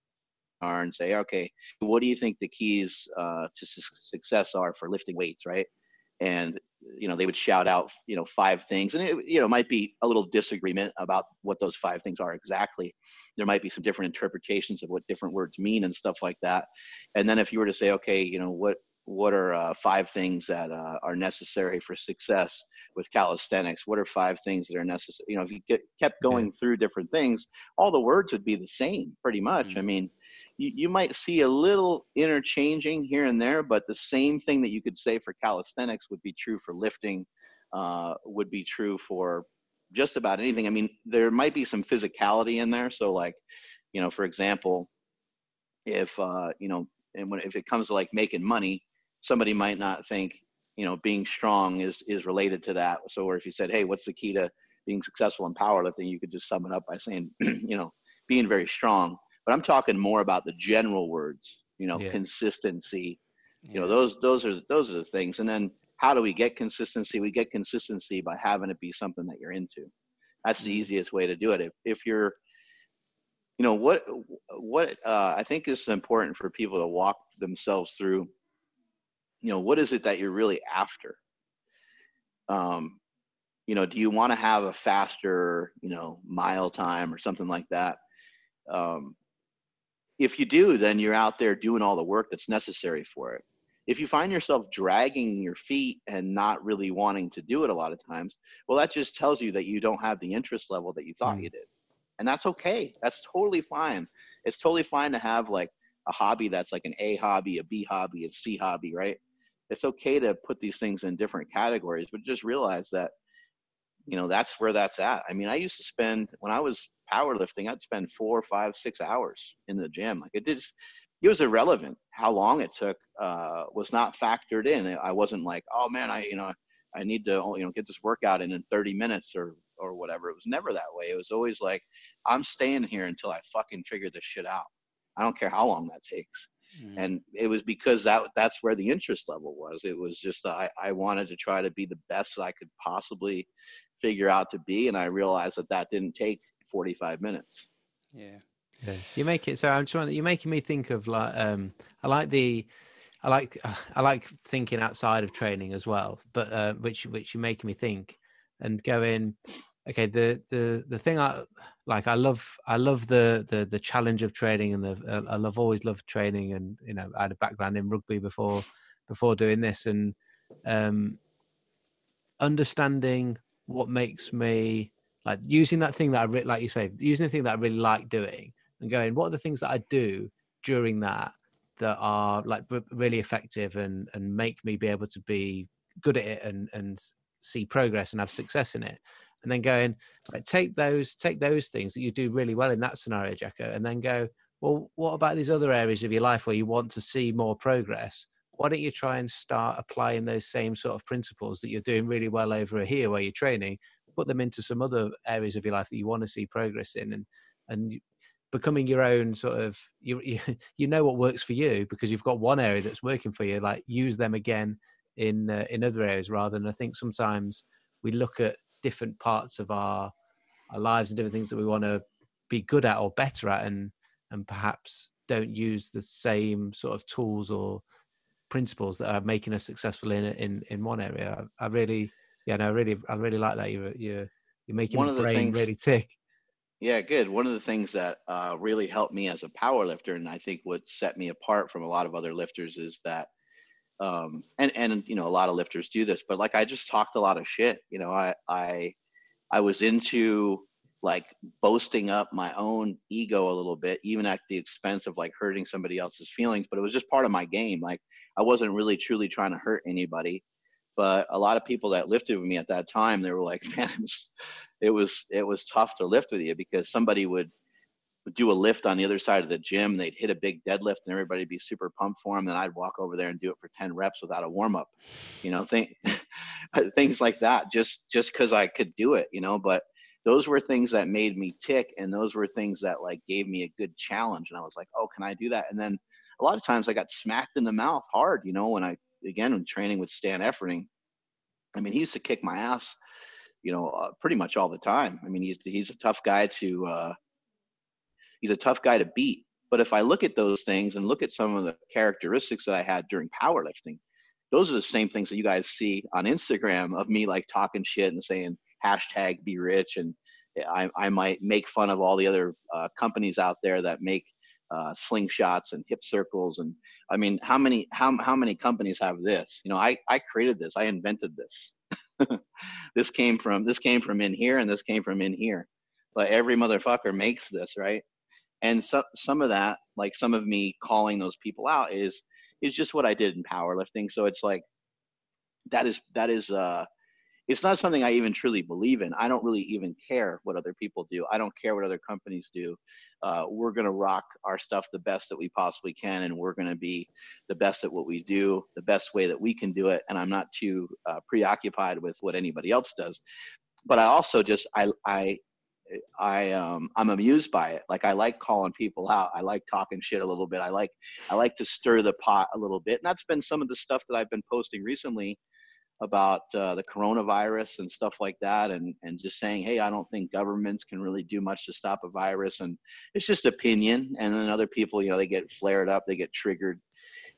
and say, okay, what do you think the keys uh, to su- success are for lifting weights, right? And you know they would shout out you know five things and it you know might be a little disagreement about what those five things are exactly. There might be some different interpretations of what different words mean and stuff like that. And then if you were to say okay you know what what are uh, five things that uh, are necessary for success with calisthenics? What are five things that are necessary you know if you get kept going through different things all the words would be the same pretty much. Mm-hmm. i mean you, you might see a little interchanging here and there, but the same thing that you could say for calisthenics would be true for lifting, uh, would be true for just about anything. I mean, there might be some physicality in there. So, like, you know, for example, if uh, you know, and when if it comes to like making money, somebody might not think you know being strong is is related to that. So, or if you said, hey, what's the key to being successful in powerlifting, you could just sum it up by saying, you know, being very strong but I'm talking more about the general words, you know, yeah. consistency. You know, those those are those are the things. And then how do we get consistency? We get consistency by having it be something that you're into. That's the mm-hmm. easiest way to do it. If if you're you know what what uh, I think is important for people to walk themselves through. You know, what is it that you're really after? Um, you know, do you want to have a faster, you know, mile time or something like that? Um, if you do, then you're out there doing all the work that's necessary for it. If you find yourself dragging your feet and not really wanting to do it a lot of times, well, that just tells you that you don't have the interest level that you thought mm. you did. And that's okay. That's totally fine. It's totally fine to have like a hobby that's like an A hobby, a B hobby, a C hobby, right? It's okay to put these things in different categories, but just realize that, you know, that's where that's at. I mean, I used to spend, when I was powerlifting, I'd spend four, five, six hours in the gym. Like it did, it was irrelevant. How long it took uh, was not factored in. I wasn't like, oh man, I you know I need to you know get this workout in in 30 minutes or or whatever. It was never that way. It was always like, I'm staying here until I fucking figure this shit out. I don't care how long that takes. Mm. And it was because that that's where the interest level was. It was just I, I wanted to try to be the best that I could possibly figure out to be, and I realized that that didn't take 45 minutes. Yeah. Yeah. You make it so I'm trying you're making me think of like um I like the I like I like thinking outside of training as well, but uh, which which you're making me think and going okay the the the thing I like I love I love the the the challenge of training and the uh, I love always loved training and you know I had a background in rugby before before doing this and um understanding what makes me like using that thing that I re- like you say, using the thing that I really like doing and going, what are the things that I do during that that are like really effective and and make me be able to be good at it and and see progress and have success in it? And then going right, take those take those things that you do really well in that scenario Jacko and then go well what about these other areas of your life where you want to see more progress? Why don't you try and start applying those same sort of principles that you're doing really well over here where you're training put them into some other areas of your life that you want to see progress in and and becoming your own sort of you you, know what works for you because you've got one area that's working for you like use them again in uh, in other areas rather than i think sometimes we look at different parts of our our lives and different things that we want to be good at or better at and and perhaps don't use the same sort of tools or principles that are making us successful in in in one area. I, I really yeah, no, I really, I really like that. You're, you're, you're making One my brain things, really tick. Yeah, good. One of the things that uh, really helped me as a power lifter, and I think what set me apart from a lot of other lifters, is that, um, and and you know, a lot of lifters do this, but like I just talked a lot of shit. You know, I I I was into like boasting up my own ego a little bit, even at the expense of like hurting somebody else's feelings. But it was just part of my game. Like I wasn't really truly trying to hurt anybody. But a lot of people that lifted with me at that time, they were like, man, it was, it was, it was tough to lift with you because somebody would, would do a lift on the other side of the gym. They'd hit a big deadlift and everybody'd be super pumped for them. Then I'd walk over there and do it for 10 reps without a warm up, you know, think, things like that, just, just cause I could do it, you know, but those were things that made me tick. And those were things that like gave me a good challenge. And I was like, oh, can I do that? And then a lot of times I got smacked in the mouth hard, you know, when I again training with Stan Efferding. I mean, he used to kick my ass, you know, uh, pretty much all the time. I mean, he's he's a tough guy to uh, he's a tough guy to beat. But if I look at those things and look at some of the characteristics that I had during powerlifting, those are the same things that you guys see on Instagram of me like talking shit and saying hashtag be rich and I, I might make fun of all the other uh, companies out there that make uh, slingshots and hip circles and i mean how many how, how many companies have this? You know i i created this. I invented this. This came from this came from in here and this came from in here. But every motherfucker makes this right? And so, some of that like some of me calling those people out is is just what i did in powerlifting. So it's like that is that is uh it's not something I even truly believe in. I don't really even care what other people do. I don't care what other companies do. Uh, we're going to rock our stuff the best that we possibly can, and we're going to be the best at what we do, the best way that we can do it. And I'm not too uh, preoccupied with what anybody else does. But I also just I I I um I'm amused by it. Like I like calling people out. I like talking shit a little bit. I like I like to stir the pot a little bit. And that's been some of the stuff that I've been posting recently about uh, the coronavirus and stuff like that and and just saying hey i don't think governments can really do much to stop a virus. And it's just opinion. And then other people you know they get flared up they get triggered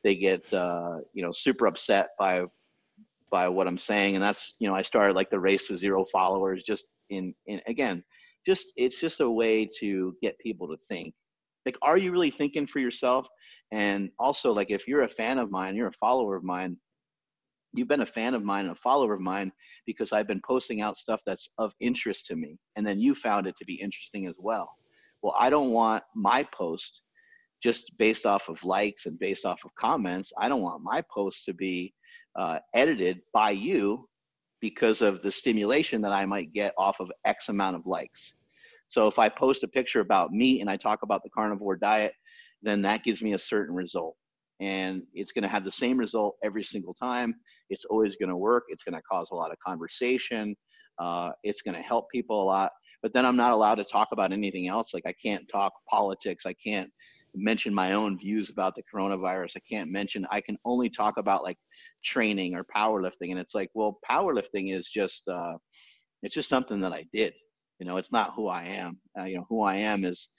they get uh, you know super upset by by what i'm saying. And that's you know i started like the race to zero followers just in in again just it's just a way to get people to think. Like are you really thinking for yourself? And also like if you're a fan of mine you're a follower of mine you've been a fan of mine and a follower of mine because I've been posting out stuff that's of interest to me. And then you found it to be interesting as well. Well, I don't want my post just based off of likes and based off of comments. I don't want my post to be uh, edited by you because of the stimulation that I might get off of X amount of likes. So if I post a picture about meat and I talk about the carnivore diet, then that gives me a certain result and it's going to have the same result every single time. It's always going to work. It's going to cause a lot of conversation. Uh, it's going to help people a lot. But then I'm not allowed to talk about anything else. Like I can't talk politics. I can't mention my own views about the coronavirus. I can't mention. I can only talk about like training or powerlifting. And it's like, well, powerlifting is just uh, it's just something that I did. You know, it's not who I am. Uh, you know, who I am is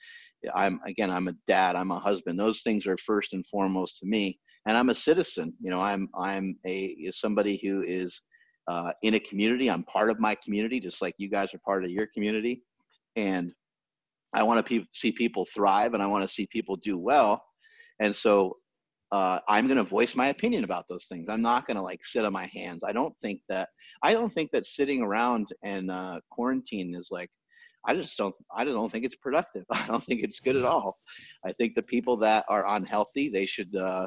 I'm again, I'm a dad, I'm a husband. Those things are first and foremost to me, and I'm a citizen. You know, I'm I'm a somebody who is uh, in a community. I'm part of my community, just like you guys are part of your community, and I want to pe- see people thrive, and I want to see people do well, and so. Uh, I'm going to voice my opinion about those things. I'm not going to like sit on my hands. I don't think that I don't think that sitting around and uh, quarantine is like I just don't I don't think it's productive. I don't think it's good at all. I think the people that are unhealthy they should uh,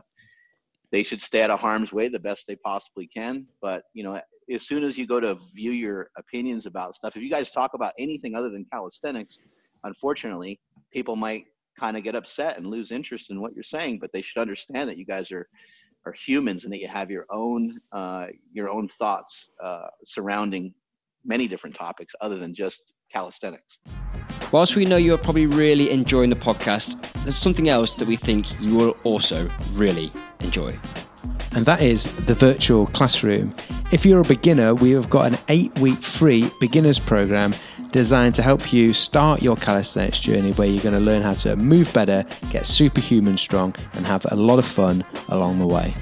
they should stay out of harm's way the best they possibly can. But you know, as soon as you go to view your opinions about stuff, if you guys talk about anything other than calisthenics, unfortunately, people might kind of get upset and lose interest in what you're saying. But they should understand that you guys are are humans and that you have your own uh, your own thoughts uh, surrounding many different topics other than just calisthenics. Whilst we know you're probably really enjoying the podcast, there's something else that we think you will also really enjoy. And that is the virtual classroom. If you're a beginner, we have got an eight week free beginners program designed to help you start your calisthenics journey where you're going to learn how to move better, get superhuman strong, and have a lot of fun along the way.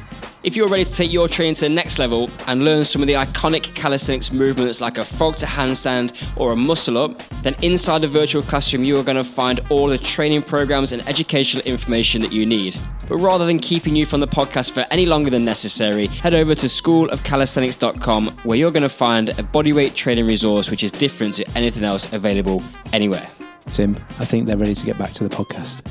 If you're ready to take your training to the next level and learn some of the iconic calisthenics movements like a frog to handstand or a muscle up, then inside the virtual classroom you are going to find all the training programs and educational information that you need. But rather than keeping you from the podcast for any longer than necessary, head over to schoolofcalisthenics.com where you're going to find a bodyweight training resource which is different to anything else available anywhere. Tim, I think they're ready to get back to the podcast.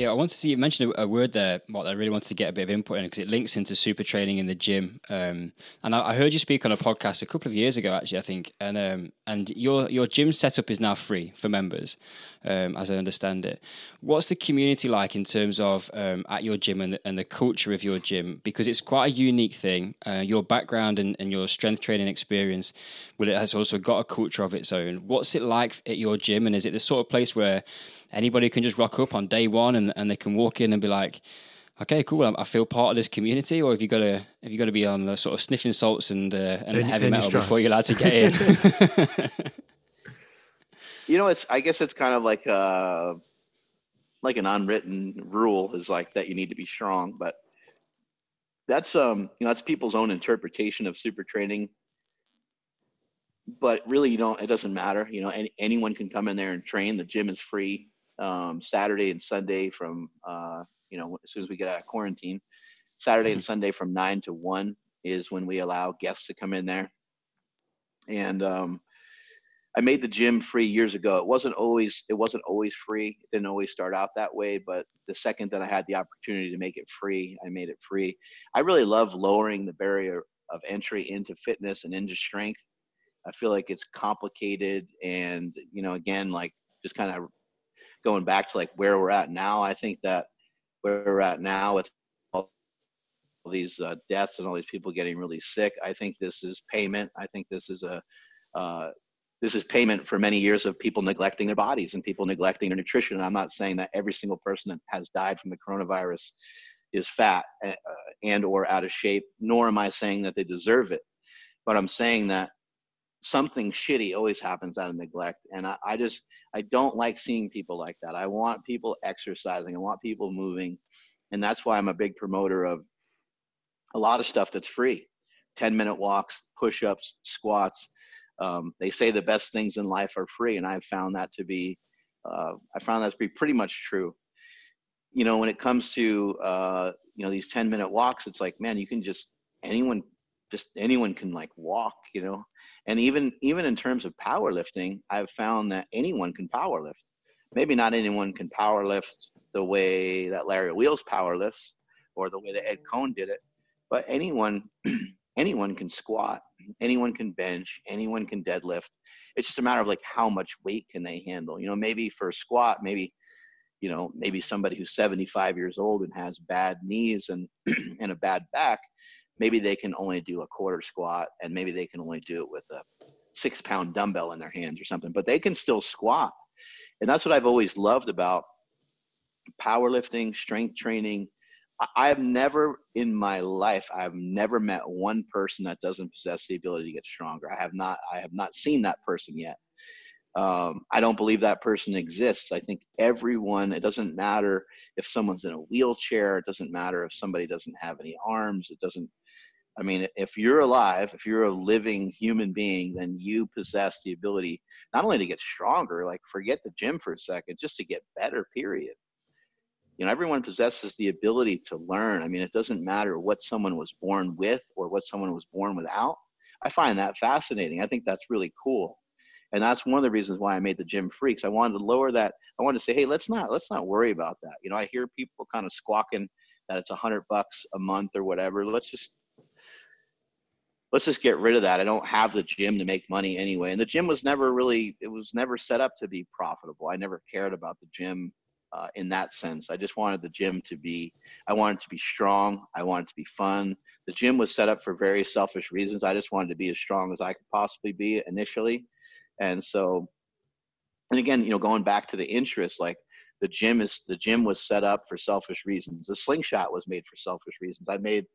Yeah, I want to see you mentioned a, word there, What I really wanted to get a bit of input in because it links into super training in the gym. Um, and I, I, heard you speak on a podcast a couple of years ago, actually, I think. And um, and your your gym setup is now free for members, um, as I understand it. What's the community like in terms of um, at your gym and the, and the culture of your gym? Because it's quite a unique thing. Uh, your background and, and your strength training experience, well, it has also got a culture of its own. What's it like at your gym? And is it the sort of place where anybody can just rock up on day one and, and they can walk in and be like, okay, cool, I feel part of this community, or have you got to have you got to be on the sort of sniffing salts and uh, and heavy metal before you're allowed to get in? you know, it's I guess it's kind of like a uh, like an unwritten rule is like that you need to be strong, but that's um you know that's people's own interpretation of super training. But really you don't it doesn't matter you know any, anyone can come in there and train. The gym is free um, Saturday and Sunday from uh, you know as soon as we get out of quarantine. Saturday and mm-hmm. Sunday from nine to one is when we allow guests to come in there. And um, I made the gym free years ago. It wasn't always it wasn't always free. It didn't always start out that way, but the second that I had the opportunity to make it free, I made it free. I really love lowering the barrier of entry into fitness and into strength. I feel like it's complicated and you know again like just kind of going back to like where we're at now, I think that where we're at now with all these uh, deaths and all these people getting really sick, I think this is payment. I think this is a uh, this is payment for many years of people neglecting their bodies and people neglecting their nutrition. And I'm not saying that every single person that has died from the coronavirus is fat uh, and or out of shape, nor am I saying that they deserve it. But I'm saying that something shitty always happens out of neglect and I, I, just i don't like seeing people like that. I want people exercising. I want people moving and that's why i'm a big promoter of a lot of stuff that's free. 10 minute walks push-ups squats. Um, they say the best things in life are free and i've found that to be uh, i found that to be pretty much true. You know when it comes to uh, you know these 10 minute walks it's like man you can just anyone just anyone can like walk you know? And even even in terms of powerlifting i've found that anyone can power lift maybe not anyone can power lift the way that larry wheels power lifts or the way that ed coan did it but anyone anyone can squat anyone can bench anyone can deadlift. It's just a matter of like how much weight can they handle? You know maybe for a squat maybe you know maybe somebody who's 75 years old and has bad knees and and a bad back maybe they can only do a quarter squat and maybe they can only do it with a six pound dumbbell in their hands or something, but they can still squat. And that's what I've always loved about powerlifting, strength training. I have never in my life, I've never met one person that doesn't possess the ability to get stronger. I have not, I have not seen that person yet. Um, I don't believe that person exists. I think everyone, it doesn't matter if someone's in a wheelchair, it doesn't matter if somebody doesn't have any arms, it doesn't, I mean, if you're alive, if you're a living human being, then you possess the ability not only to get stronger, like forget the gym for a second, just to get better, period. You know, everyone possesses the ability to learn. I mean, it doesn't matter what someone was born with or what someone was born without. I find that fascinating. I think that's really cool and that's one of the reasons why I made the gym freaks. I wanted to lower that. I wanted to say, hey, let's not let's not worry about that. You know, I hear people kind of squawking that it's a hundred bucks a month or whatever. Let's just let's just get rid of that. I don't have the gym to make money anyway. And the gym was never really it was never set up to be profitable. I never cared about the gym uh, in that sense. I just wanted the gym to be I wanted to be strong. I wanted to be fun. The gym was set up for very selfish reasons. I just wanted to be as strong as I could possibly be initially and so and again you know going back to the interest like the gym is the gym was set up for selfish reasons. The slingshot was made for selfish reasons. I made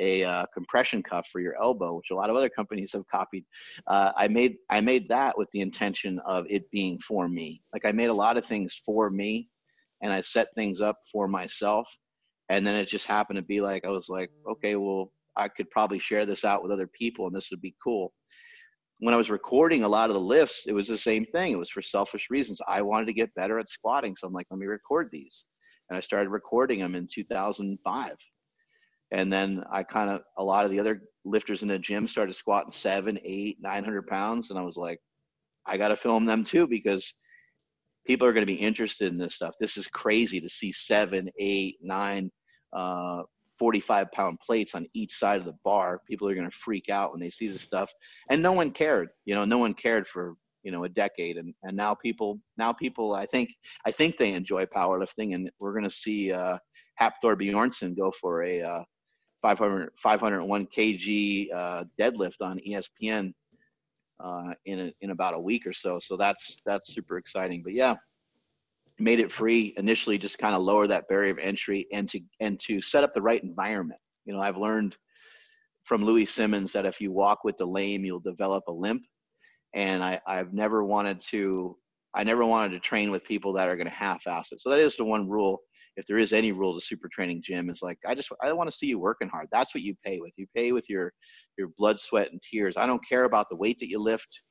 a uh, compression cuff for your elbow which a lot of other companies have copied. Uh, i made i made that with the intention of it being for me. Like i made a lot of things for me and i set things up for myself. And then it just happened to be like I was like, okay, well, I could probably share this out with other people, and this would be cool. When I was recording a lot of the lifts, it was the same thing. It was for selfish reasons. I wanted to get better at squatting, so I'm like, let me record these, and I started recording them in 2005. And then I kind of a lot of the other lifters in the gym started squatting seven, eight, nine hundred pounds, and I was like, I got to film them too because people are going to be interested in this stuff. This is crazy to see seven, eight, nine, uh, 45 pound plates on each side of the bar. People are going to freak out when they see this stuff. And no one cared, you know, no one cared for, you know, a decade. And, and now people, now people, I think, I think they enjoy powerlifting and we're going to see, uh, Hafthor Bjornsson go for a, uh, 500, 501 kg, uh, deadlift on ESPN uh, in a, in about a week or so. So that's that's super exciting. But yeah, made it free initially, just kind of lower that barrier of entry and to and to set up the right environment. You know, I've learned from Louie Simmons that if you walk with the lame, you'll develop a limp. And I, I've never wanted to I never wanted to train with people that are going to half-ass it. So that is the one rule if there is any rule to super training gym is like i just i want to see you working hard that's what you pay with you pay with your your blood sweat and tears i don't care about the weight that you lift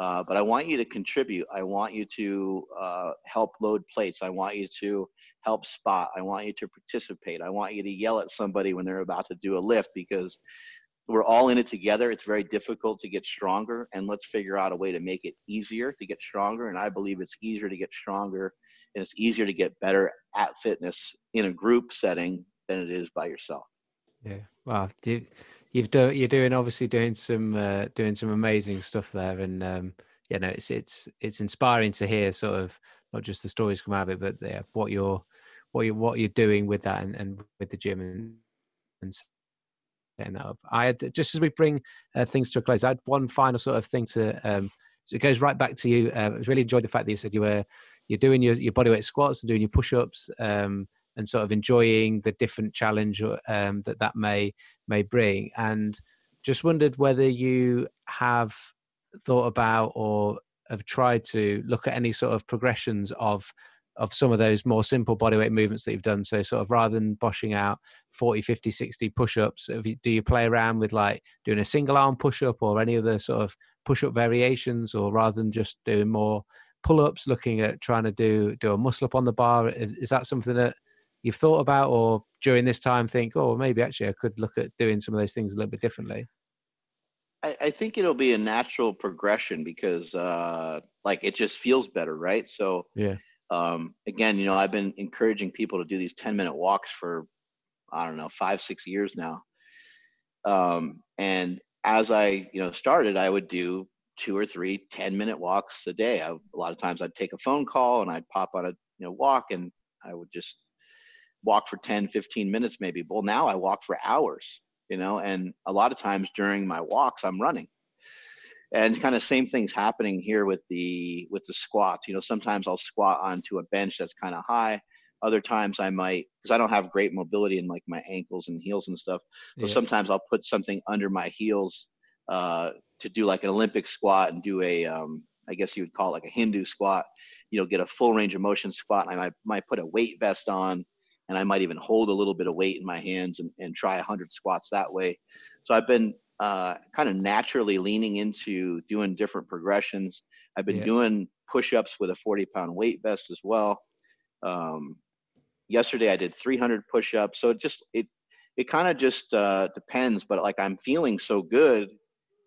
uh, but i want you to contribute i want you to uh, help load plates i want you to help spot i want you to participate i want you to yell at somebody when they're about to do a lift because we're all in it together. It's very difficult to get stronger, and let's figure out a way to make it easier to get stronger. And I believe it's easier to get stronger and it's easier to get better at fitness in a group setting than it is by yourself. Yeah, wow, you, you've done you're doing obviously doing some uh, doing some amazing stuff there, and um, yeah, no, it's it's it's inspiring to hear sort of not just the stories come out of it, but yeah, what you're what you what you're doing with that and, and with the gym and and setting that up. I had just as we bring uh, things to a close, I had one final sort of thing to. Um, so it goes right back to you. Uh, I really enjoyed the fact that you said you were you're doing your, your bodyweight squats and doing your push-ups um, and sort of enjoying the different challenge um, that that may may bring and just wondered whether you have thought about or have tried to look at any sort of progressions of of some of those more simple bodyweight movements that you've done so sort of rather than boshing out 40 50 60 push-ups do you play around with like doing a single arm push-up or any other sort of push-up variations or rather than just doing more pull-ups, looking at trying to do do a muscle up on the bar. Is that something that you've thought about, or during this time think, oh, maybe actually I could look at doing some of those things a little bit differently? I, I think it'll be a natural progression because, uh, like, it just feels better, right? So, yeah. Um, again, you know, I've been encouraging people to do these ten-minute walks for, I don't know, five, six years now. Um, and as I, you know, started, I would do two or three 10 minute walks a day. I, a lot of times I'd take a phone call and I'd pop on a you know walk and I would just walk for 10, 15 minutes maybe. Well, now I walk for hours, you know, and a lot of times during my walks I'm running. And kind of same things happening here with the with the squat. You know, sometimes I'll squat onto a bench that's kind of high. Other times I might, because I don't have great mobility in like my ankles and heels and stuff. So yeah. sometimes I'll put something under my heels uh, to do like an Olympic squat and do a, um, I guess you would call it like a Hindu squat, you know, get a full range of motion squat. And I might, might put a weight vest on and I might even hold a little bit of weight in my hands and, and try 100 squats that way. So I've been uh, kind of naturally leaning into doing different progressions. I've been yeah. doing push ups with a 40 pound weight vest as well. Um, yesterday I did 300 push ups. So it just, it, it kind of just uh, depends, but like I'm feeling so good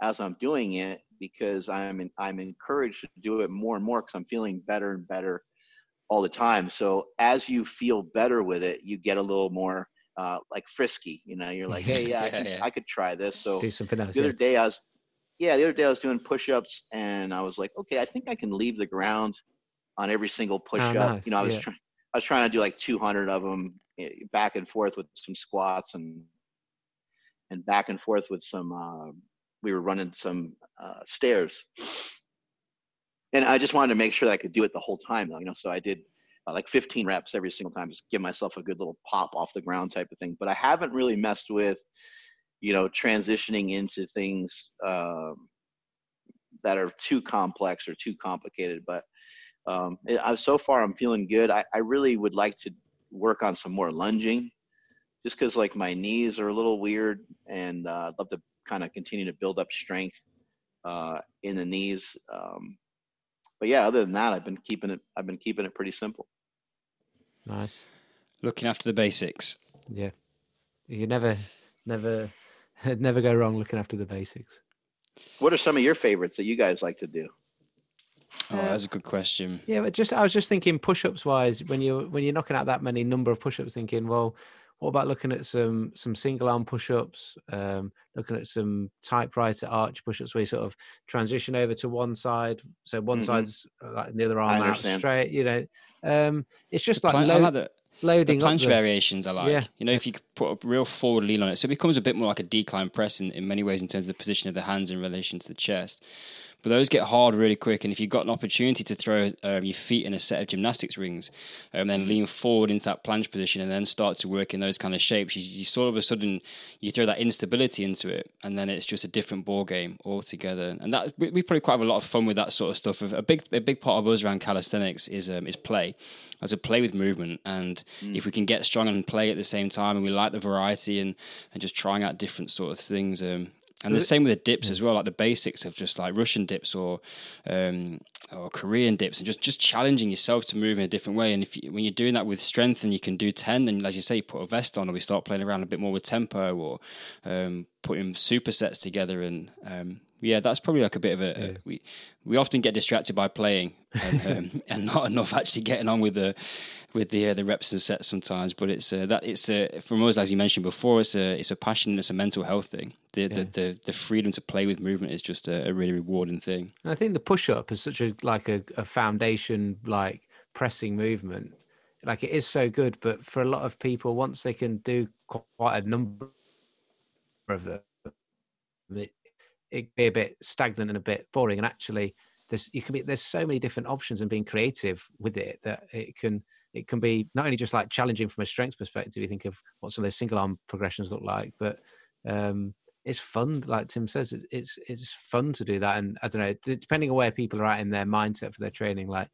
as I'm doing it because I'm in, I'm encouraged to do it more and more because I'm feeling better and better all the time. So as you feel better with it, you get a little more uh, like frisky. You know, you're like, hey, yeah, yeah, I, could, yeah. I could try this. So do something else. The other day I was, yeah, the other day I was doing push-ups and I was like, okay, I think I can leave the ground on every single oh, push-up. Oh, nice. You know, I was trying, I was trying to do like 200 of them eh, back and forth with some squats and and back and forth with some uh, we were running some uh, stairs, and I just wanted to make sure that I could do it the whole time, though. You know, so I did uh, like 15 reps every single time, just give myself a good little pop off the ground type of thing. But I haven't really messed with, you know, transitioning into things um, that are too complex or too complicated. But um, it, I, so far, I'm feeling good. I, I really would like to work on some more lunging just because like my knees are a little weird, and uh, I'd love to kind of continue to build up strength uh, in the knees. Um, but yeah, other than that, I've been keeping it. I've been keeping it pretty simple. Nice. Looking after the basics. Yeah, you never, never, never go wrong looking after the basics. What are some of your favorites that you guys like to do? Oh, uh, that's a good question. Yeah, but just I was just thinking push-ups wise, when you when you're knocking out that many number of push-ups, thinking, well, what about looking at some some single arm push-ups, um, looking at some typewriter arch push-ups where you sort of transition over to one side, so one mm-hmm. side's uh, like the other arm out straight. You know, um, it's just like, lo- like loading the planche variations. I like. Yeah. You know, if you put a real forward lean on it, so it becomes a bit more like a decline press in, in many ways in terms of the position of the hands in relation to the chest. But those get hard really quick. And if you've got an opportunity to throw um, your feet in a set of gymnastics rings and um, then lean forward into that planche position and then start to work in those kind of shapes, you, you sort of a sudden you throw that instability into it, and then it's just a different ball game altogether. And that we, we probably quite have a lot of fun with that sort of stuff. A big a big part of us around calisthenics is um, is play, as a play with movement. And mm. if we can get strong and play at the same time, and we like the variety and and just trying out different sort of things, um, and the same with the dips as well, like the basics of just like Russian dips or um, or Korean dips, and just just challenging yourself to move in a different way. And if you, when you're doing that with strength, and you can do ten, and as you say, you put a vest on, or we start playing around a bit more with tempo, or um, putting supersets together, and um, yeah, that's probably like a bit of a, yeah. a, we we often get distracted by playing and, um, and not enough actually getting on with the with the uh, the reps and sets sometimes. But it's uh, that it's uh, from us as you mentioned before. It's a it's a passion. It's a mental health thing. The yeah. the, the, the freedom to play with movement is just a, a really rewarding thing. And I think the push up is such a like a, a foundation like pressing movement. Like it is so good, but for a lot of people, once they can do quite a number of them, it, it be a bit stagnant and a bit boring. And actually, there's you can be there's so many different options and being creative with it that it can it can be not only just like challenging from a strength perspective. You think of what some of those single arm progressions look like, but um, it's fun. Like Tim says, it's it's fun to do that. And I don't know, depending on where people are at in their mindset for their training, like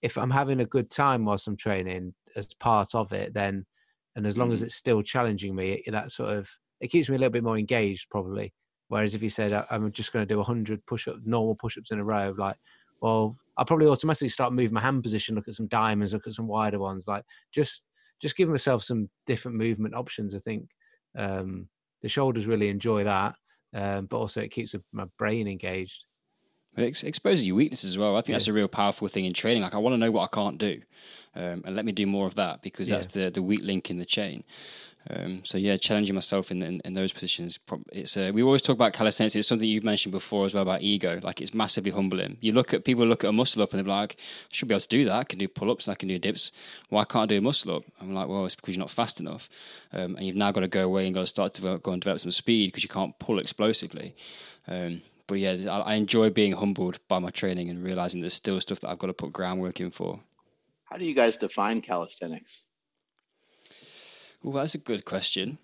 if I'm having a good time whilst I'm training as part of it, then and as long mm. as it's still challenging me, that sort of it keeps me a little bit more engaged probably Whereas if you said I'm just going to do 100 push-up, normal push-ups in a row, like, well, I'll probably automatically start moving my hand position, look at some diamonds, look at some wider ones, like just just give myself some different movement options. I think um, the shoulders really enjoy that, um, but also it keeps my brain engaged. It exposes your weaknesses as well. I think yeah. that's a real powerful thing in training. Like I want to know what I can't do, um, and let me do more of that because that's the the weak link in the chain. Um, so yeah, challenging myself in, in, in those positions. It's uh, we always talk about calisthenics. It's something you've mentioned before as well about ego. Like it's massively humbling. You look at people look at a muscle up and they're like, I should be able to do that. I can do pull ups. I can do dips. Why can't I do a muscle up? I'm like, well, it's because you're not fast enough, um, and you've now got to go away and got to start to go and develop some speed because you can't pull explosively. Um, but yeah, I, I enjoy being humbled by my training and realizing there's still stuff that I've got to put groundwork in for. How do you guys define calisthenics? Well, that's a good question.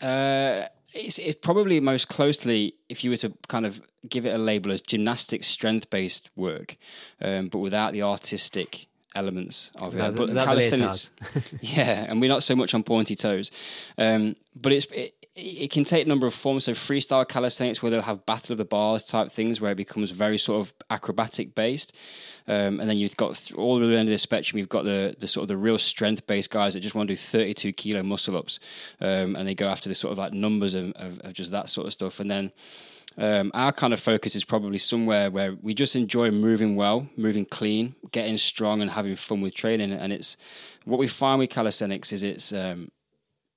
Uh, it's, it's, probably most closely, if you were to kind of give it a label as gymnastic strength based work, um, but without the artistic elements of it. but calisthenics, yeah, and we're not so much on pointy toes. Um, but it's it, it can take a number of forms. So freestyle calisthenics, where they'll have battle of the bars type things, where it becomes very sort of acrobatic based. Um, and then you've got th- all the end of the spectrum. You've got the the sort of the real strength based guys that just want to do 32 kilo muscle ups, um, and they go after the sort of like numbers of, of, of just that sort of stuff. And then um, our kind of focus is probably somewhere where we just enjoy moving well, moving clean, getting strong, and having fun with training. And it's what we find with calisthenics is it's um,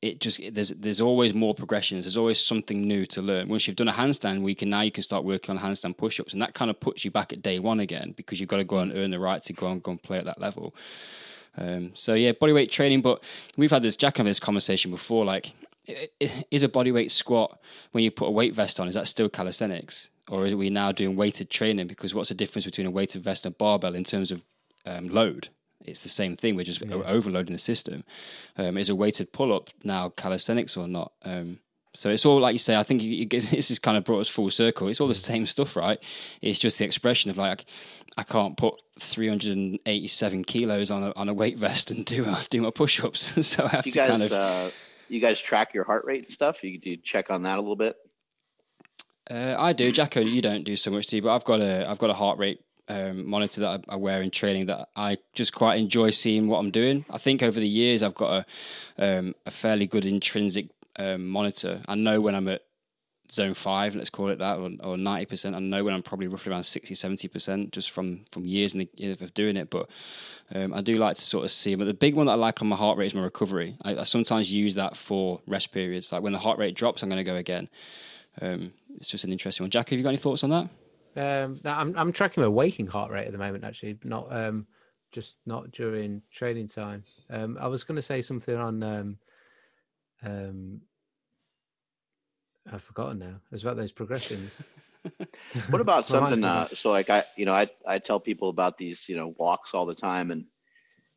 it just there's there's always more progressions. There's always something new to learn. Once you've done a handstand, we can now you can start working on handstand push-ups, and that kind of puts you back at day one again because you've got to go and earn the right to go and go and play at that level. Um, so yeah, bodyweight training. But we've had this Jack and this conversation before. Like, is a bodyweight squat when you put a weight vest on? Is that still calisthenics, or are we now doing weighted training? Because what's the difference between a weighted vest and a barbell in terms of um, load? it's the same thing. We're just yeah. overloading the system. Um, is a weighted pull up now calisthenics or not? Um, so it's all like you say. I think you, you get, this has kind of brought us full circle. It's all the mm. same stuff, right? It's just the expression of like I can't put 387 kilos on a on a weight vest and do uh, do my push ups. so I have you to guys, kind of. Uh, you guys track your heart rate and stuff? You do check on that a little bit. Uh, I do, Jacko. You don't do so much, do you? But I've got a I've got a heart rate um, monitor that I, I, wear in training that I just quite enjoy seeing what I'm doing. I think over the years I've got a um, a fairly good intrinsic um, monitor. I know when I'm at zone five, let's call it that, or, or 90%. I know when I'm probably roughly around 60, 70% just from, from years of doing it. But um, I do like to sort of see. But the big one that I like on my heart rate is my recovery. I, I sometimes use that for rest periods. Like when the heart rate drops, I'm going to go again. Um, it's just an interesting one. Jack, have you got any thoughts on that? Um, I'm I'm tracking my waking heart rate at the moment. Actually, not um, just not during training time. Um, I was going to say something on um, um, I've forgotten now. It's about those progressions. what about something? Uh, so, like I, you know, I I tell people about these, you know, walks all the time, and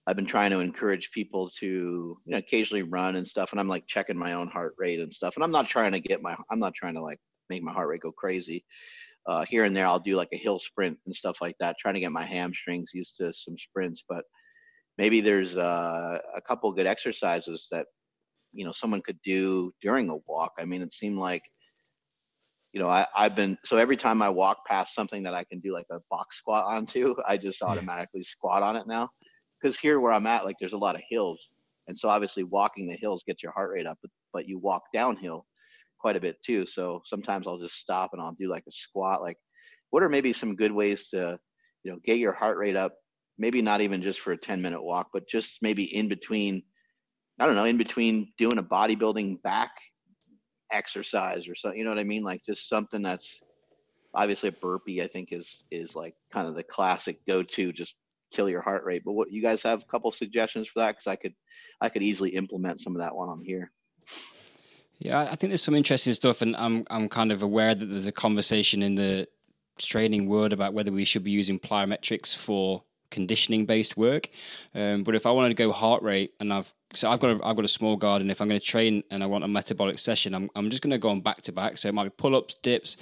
I've been trying to encourage people to, you know, occasionally run and stuff. And I'm like checking my own heart rate and stuff. And I'm not trying to get my, I'm not trying to like make my heart rate go crazy. Uh, here and there, I'll do like a hill sprint and stuff like that, trying to get my hamstrings used to some sprints. But maybe there's uh, a couple good exercises that you know someone could do during a walk. I mean, it seemed like you know I, I've been so every time I walk past something that I can do like a box squat onto, I just automatically squat on it now. Because here where I'm at, like there's a lot of hills, and so obviously walking the hills gets your heart rate up, but, but you walk downhill quite a bit too. So sometimes I'll just stop and I'll do like a squat. Like, what are maybe some good ways to you know get your heart rate up? Maybe not even just for a 10 minute walk, but just maybe in between I don't know, in between doing a bodybuilding back exercise or something, you know what I mean? Like just something that's obviously a burpee, I think is, is like kind of the classic go-to, just kill your heart rate. But what you guys have a couple suggestions for that? Cause I could, I could easily implement some of that one on here. Yeah, I think there's some interesting stuff, and I'm I'm kind of aware that there's a conversation in the training world about whether we should be using plyometrics for conditioning based work. Um, but if I wanted to go heart rate, and I've so I've got a, I've got a small garden. If I'm going to train and I want a metabolic session, I'm I'm just going to go on back to back. So it might be pull ups, dips.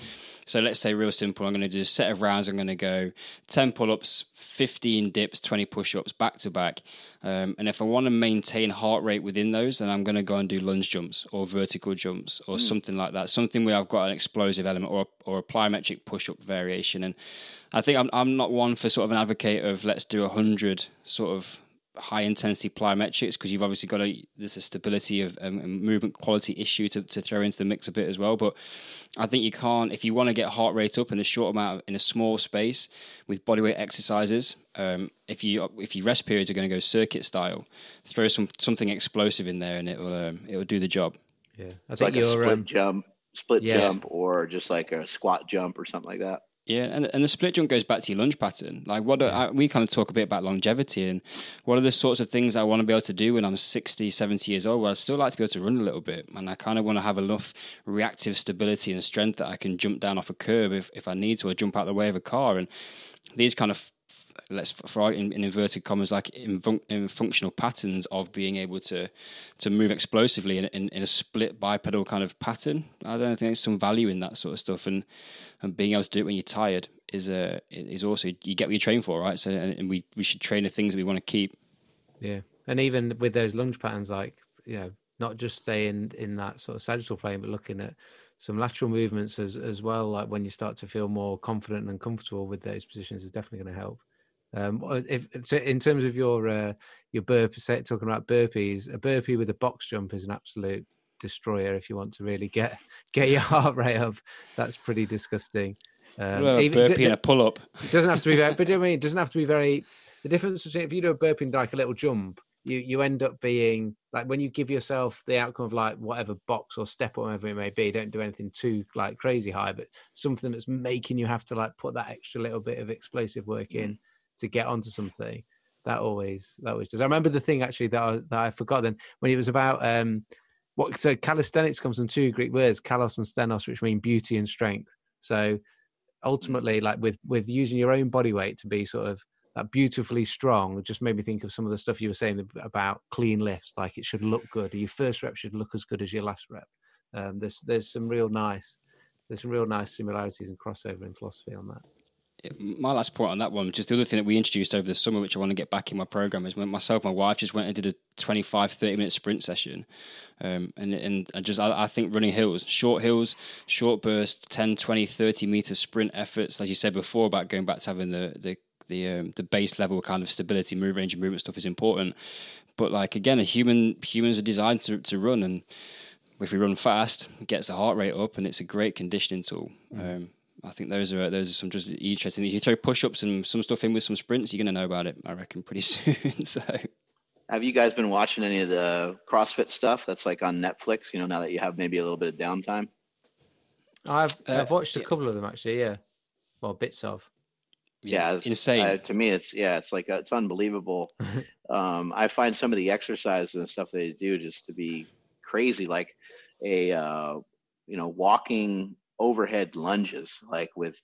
So let's say real simple. I'm going to do a set of rounds. I'm going to go ten pull ups, fifteen dips, twenty push ups, back to back. Um, and if I want to maintain heart rate within those, then I'm going to go and do lunge jumps or vertical jumps or mm. something like that. Something where I've got an explosive element or or a plyometric push up variation. And I think I'm I'm not one for sort of an advocate of let's do a hundred sort of high intensity plyometrics because you've obviously got a there's a stability of um, movement quality issue to, to throw into the mix a bit as well. But I think you can't if you want to get heart rate up in a short amount of, in a small space with bodyweight exercises. Um, if you if your rest periods are going to go circuit style, throw some something explosive in there and it will um, it will do the job. Yeah, I think like a split um, jump, split yeah. jump, or just like a squat jump or something like that. Yeah, and and the split jump goes back to your lunge pattern. Like, what are, I, we kind of talk a bit about longevity and what are the sorts of things I want to be able to do when I'm 60, 70 years old? Well, I'd still like to be able to run a little bit, and I kind of want to have enough reactive stability and strength that I can jump down off a curb if, if I need to, or jump out the way of a car. And these kind of let's for in, in inverted commas like in, in, functional patterns of being able to to move explosively in, in, in, a split bipedal kind of pattern. I don't think there's some value in that sort of stuff, and and being able to do it when you're tired is a is also you get what you train for, right? So and we we should train the things that we want to keep. Yeah, and even with those lunge patterns, like you know, not just staying in that sort of sagittal plane, but looking at some lateral movements as as well. Like when you start to feel more confident and comfortable with those positions, is definitely going to help. Um, if, in terms of your uh, your burp, talking about burpees, a burpee with a box jump is an absolute destroyer. If you want to really get get your heart rate up, that's pretty disgusting. Um, well, even, burpee d- and a pull up. It doesn't have to be very, but I mean, it doesn't have to be very. The difference between if you do a burping like a little jump, you you end up being like when you give yourself the outcome of like whatever box or step or whatever it may be. Don't do anything too like crazy high, but something that's making you have to like put that extra little bit of explosive work in. Mm to get onto something that always that always does. I remember the thing actually that I, that I forgot then when it was about um what so calisthenics comes from two Greek words, kalos and sthenos, which mean beauty and strength. So ultimately, like with with using your own body weight to be sort of that beautifully strong, just made me think of some of the stuff you were saying about clean lifts. Like it should look good. Your first rep should look as good as your last rep. Um, there's there's some real nice there's some real nice similarities and crossover in philosophy on that. My last point on that one, just the other thing that we introduced over the summer, which I want to get back in my program, is when myself and my wife just went and did a 25, 30 minute sprint session. Um, and and I just I, I, think running hills, short hills, short burst, 10, 20, 30 meter sprint efforts, like you said before about going back to having the the the um, the base level kind of stability, move range, and movement stuff is important. But like again, a human humans are designed to to run, and if we run fast, it gets the heart rate up, and it's a great conditioning tool. Mm. Um, I think those are those are some just interesting. If you throw push ups and some stuff in with some sprints, you're going to know about it. I reckon pretty soon. so, have you guys been watching any of the CrossFit stuff that's like on Netflix? You know, now that you have maybe a little bit of downtime. I've uh, I've watched a couple of them actually. Yeah, well, bits of. Yeah, it's, insane. Uh, to me, it's yeah, it's like uh, it's unbelievable. um, I find some of the exercises and stuff they do just to be crazy, like a uh, you know walking overhead lunges, like with,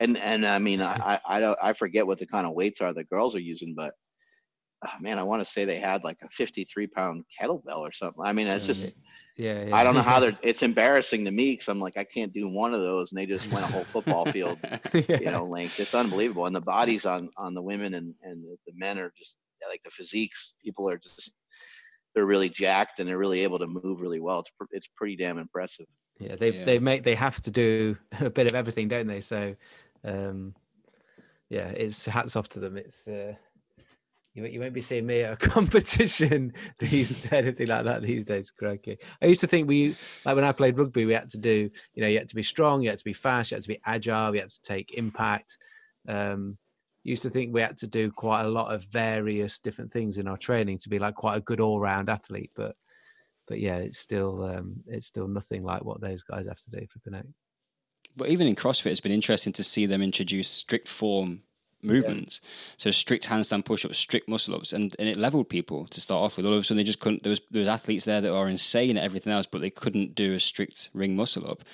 and and I mean I I don't I forget what the kind of weights are the girls are using, but oh, man, I want to say they had like a 53 pound kettlebell or something. I mean, it's just. Mm, yeah, yeah, I don't know how they're. It's embarrassing to me because I'm like, I can't do one of those, and they just went a whole football field, yeah. you know, length. It's unbelievable, and the bodies on on the women and and the men are just like the physiques. People are just they're really jacked and they're really able to move really well. It's it's pretty damn impressive. Yeah, they yeah. they make they have to do a bit of everything, don't they? So, um, yeah, it's hats off to them. It's uh, you, you won't be seeing me at a competition these anything like that these days. Crikey. I used to think we like when I played rugby, we had to do you know you had to be strong, you had to be fast, you had to be agile, you had to take impact. Um, used to think we had to do quite a lot of various different things in our training to be like quite a good all-round athlete, but but yeah, it's still um, it's still nothing like what those guys have to do for Connect. But even in CrossFit, it's been interesting to see them introduce strict form movements. Yeah. So strict handstand push-ups, strict muscle-ups, and, and it leveled people to start off with. All of a sudden, they just couldn't. There was there was athletes there that are insane at everything else, but they couldn't do a strict ring muscle-up.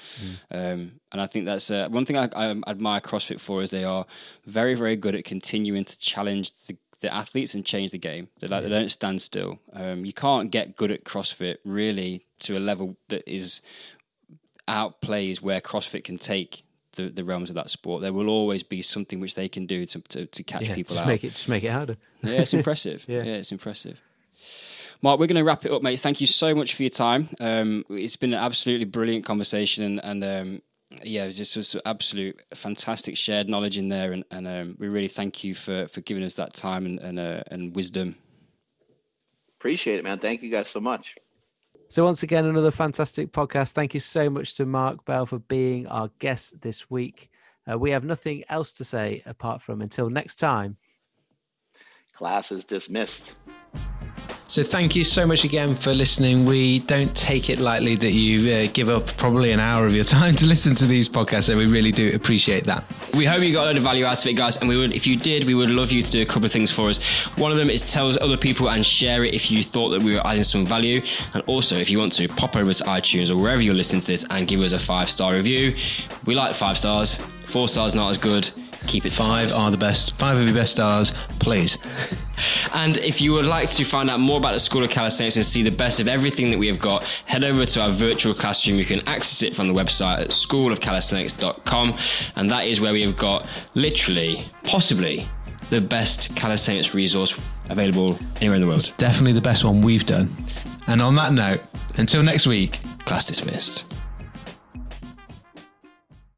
Mm. Um, and I think that's uh, one thing I, I, admire CrossFit for is they are very very good at continuing to challenge the the athletes and change the game. They like yeah. they don't stand still. Um, you can't get good at CrossFit really to a level that is outplays where CrossFit can take the, the realms of that sport. There will always be something which they can do to to, to catch yeah, people just out. Make it just make it harder. Yeah, it's impressive. yeah. yeah, it's impressive. Mark, we're going to wrap it up, mate. Thank you so much for your time. Um, it's been an absolutely brilliant conversation, and, and um, yeah, just just absolute fantastic shared knowledge in there, and, and um, we really thank you for for giving us that time and and, uh, and wisdom. Appreciate it, man. Thank you guys so much. So once again, another fantastic podcast. Thank you so much to Mark Bell for being our guest this week. Uh, we have nothing else to say apart from until next time. Class is dismissed. So thank you so much again for listening. We don't take it lightly that you uh, give up probably an hour of your time to listen to these podcasts. and we really do appreciate that. We hope you got a lot of value out of it, guys. And we would, if you did, we would love you to do a couple of things for us. One of them is tell other people and share it if you thought that we were adding some value. And also, if you want to, pop over to iTunes or wherever you're listening to this and give us a five star review. We like five stars. Four stars not as good keep it five are the best. Five of your best stars, please. and if you would like to find out more about the School of Calisthenics and see the best of everything that we have got, head over to our virtual classroom. You can access it from the website at schoolofcalisthenics.com, and that is where we have got literally, possibly, the best calisthenics resource available anywhere in the world. It's definitely the best one we've done. And on that note, until next week, class dismissed.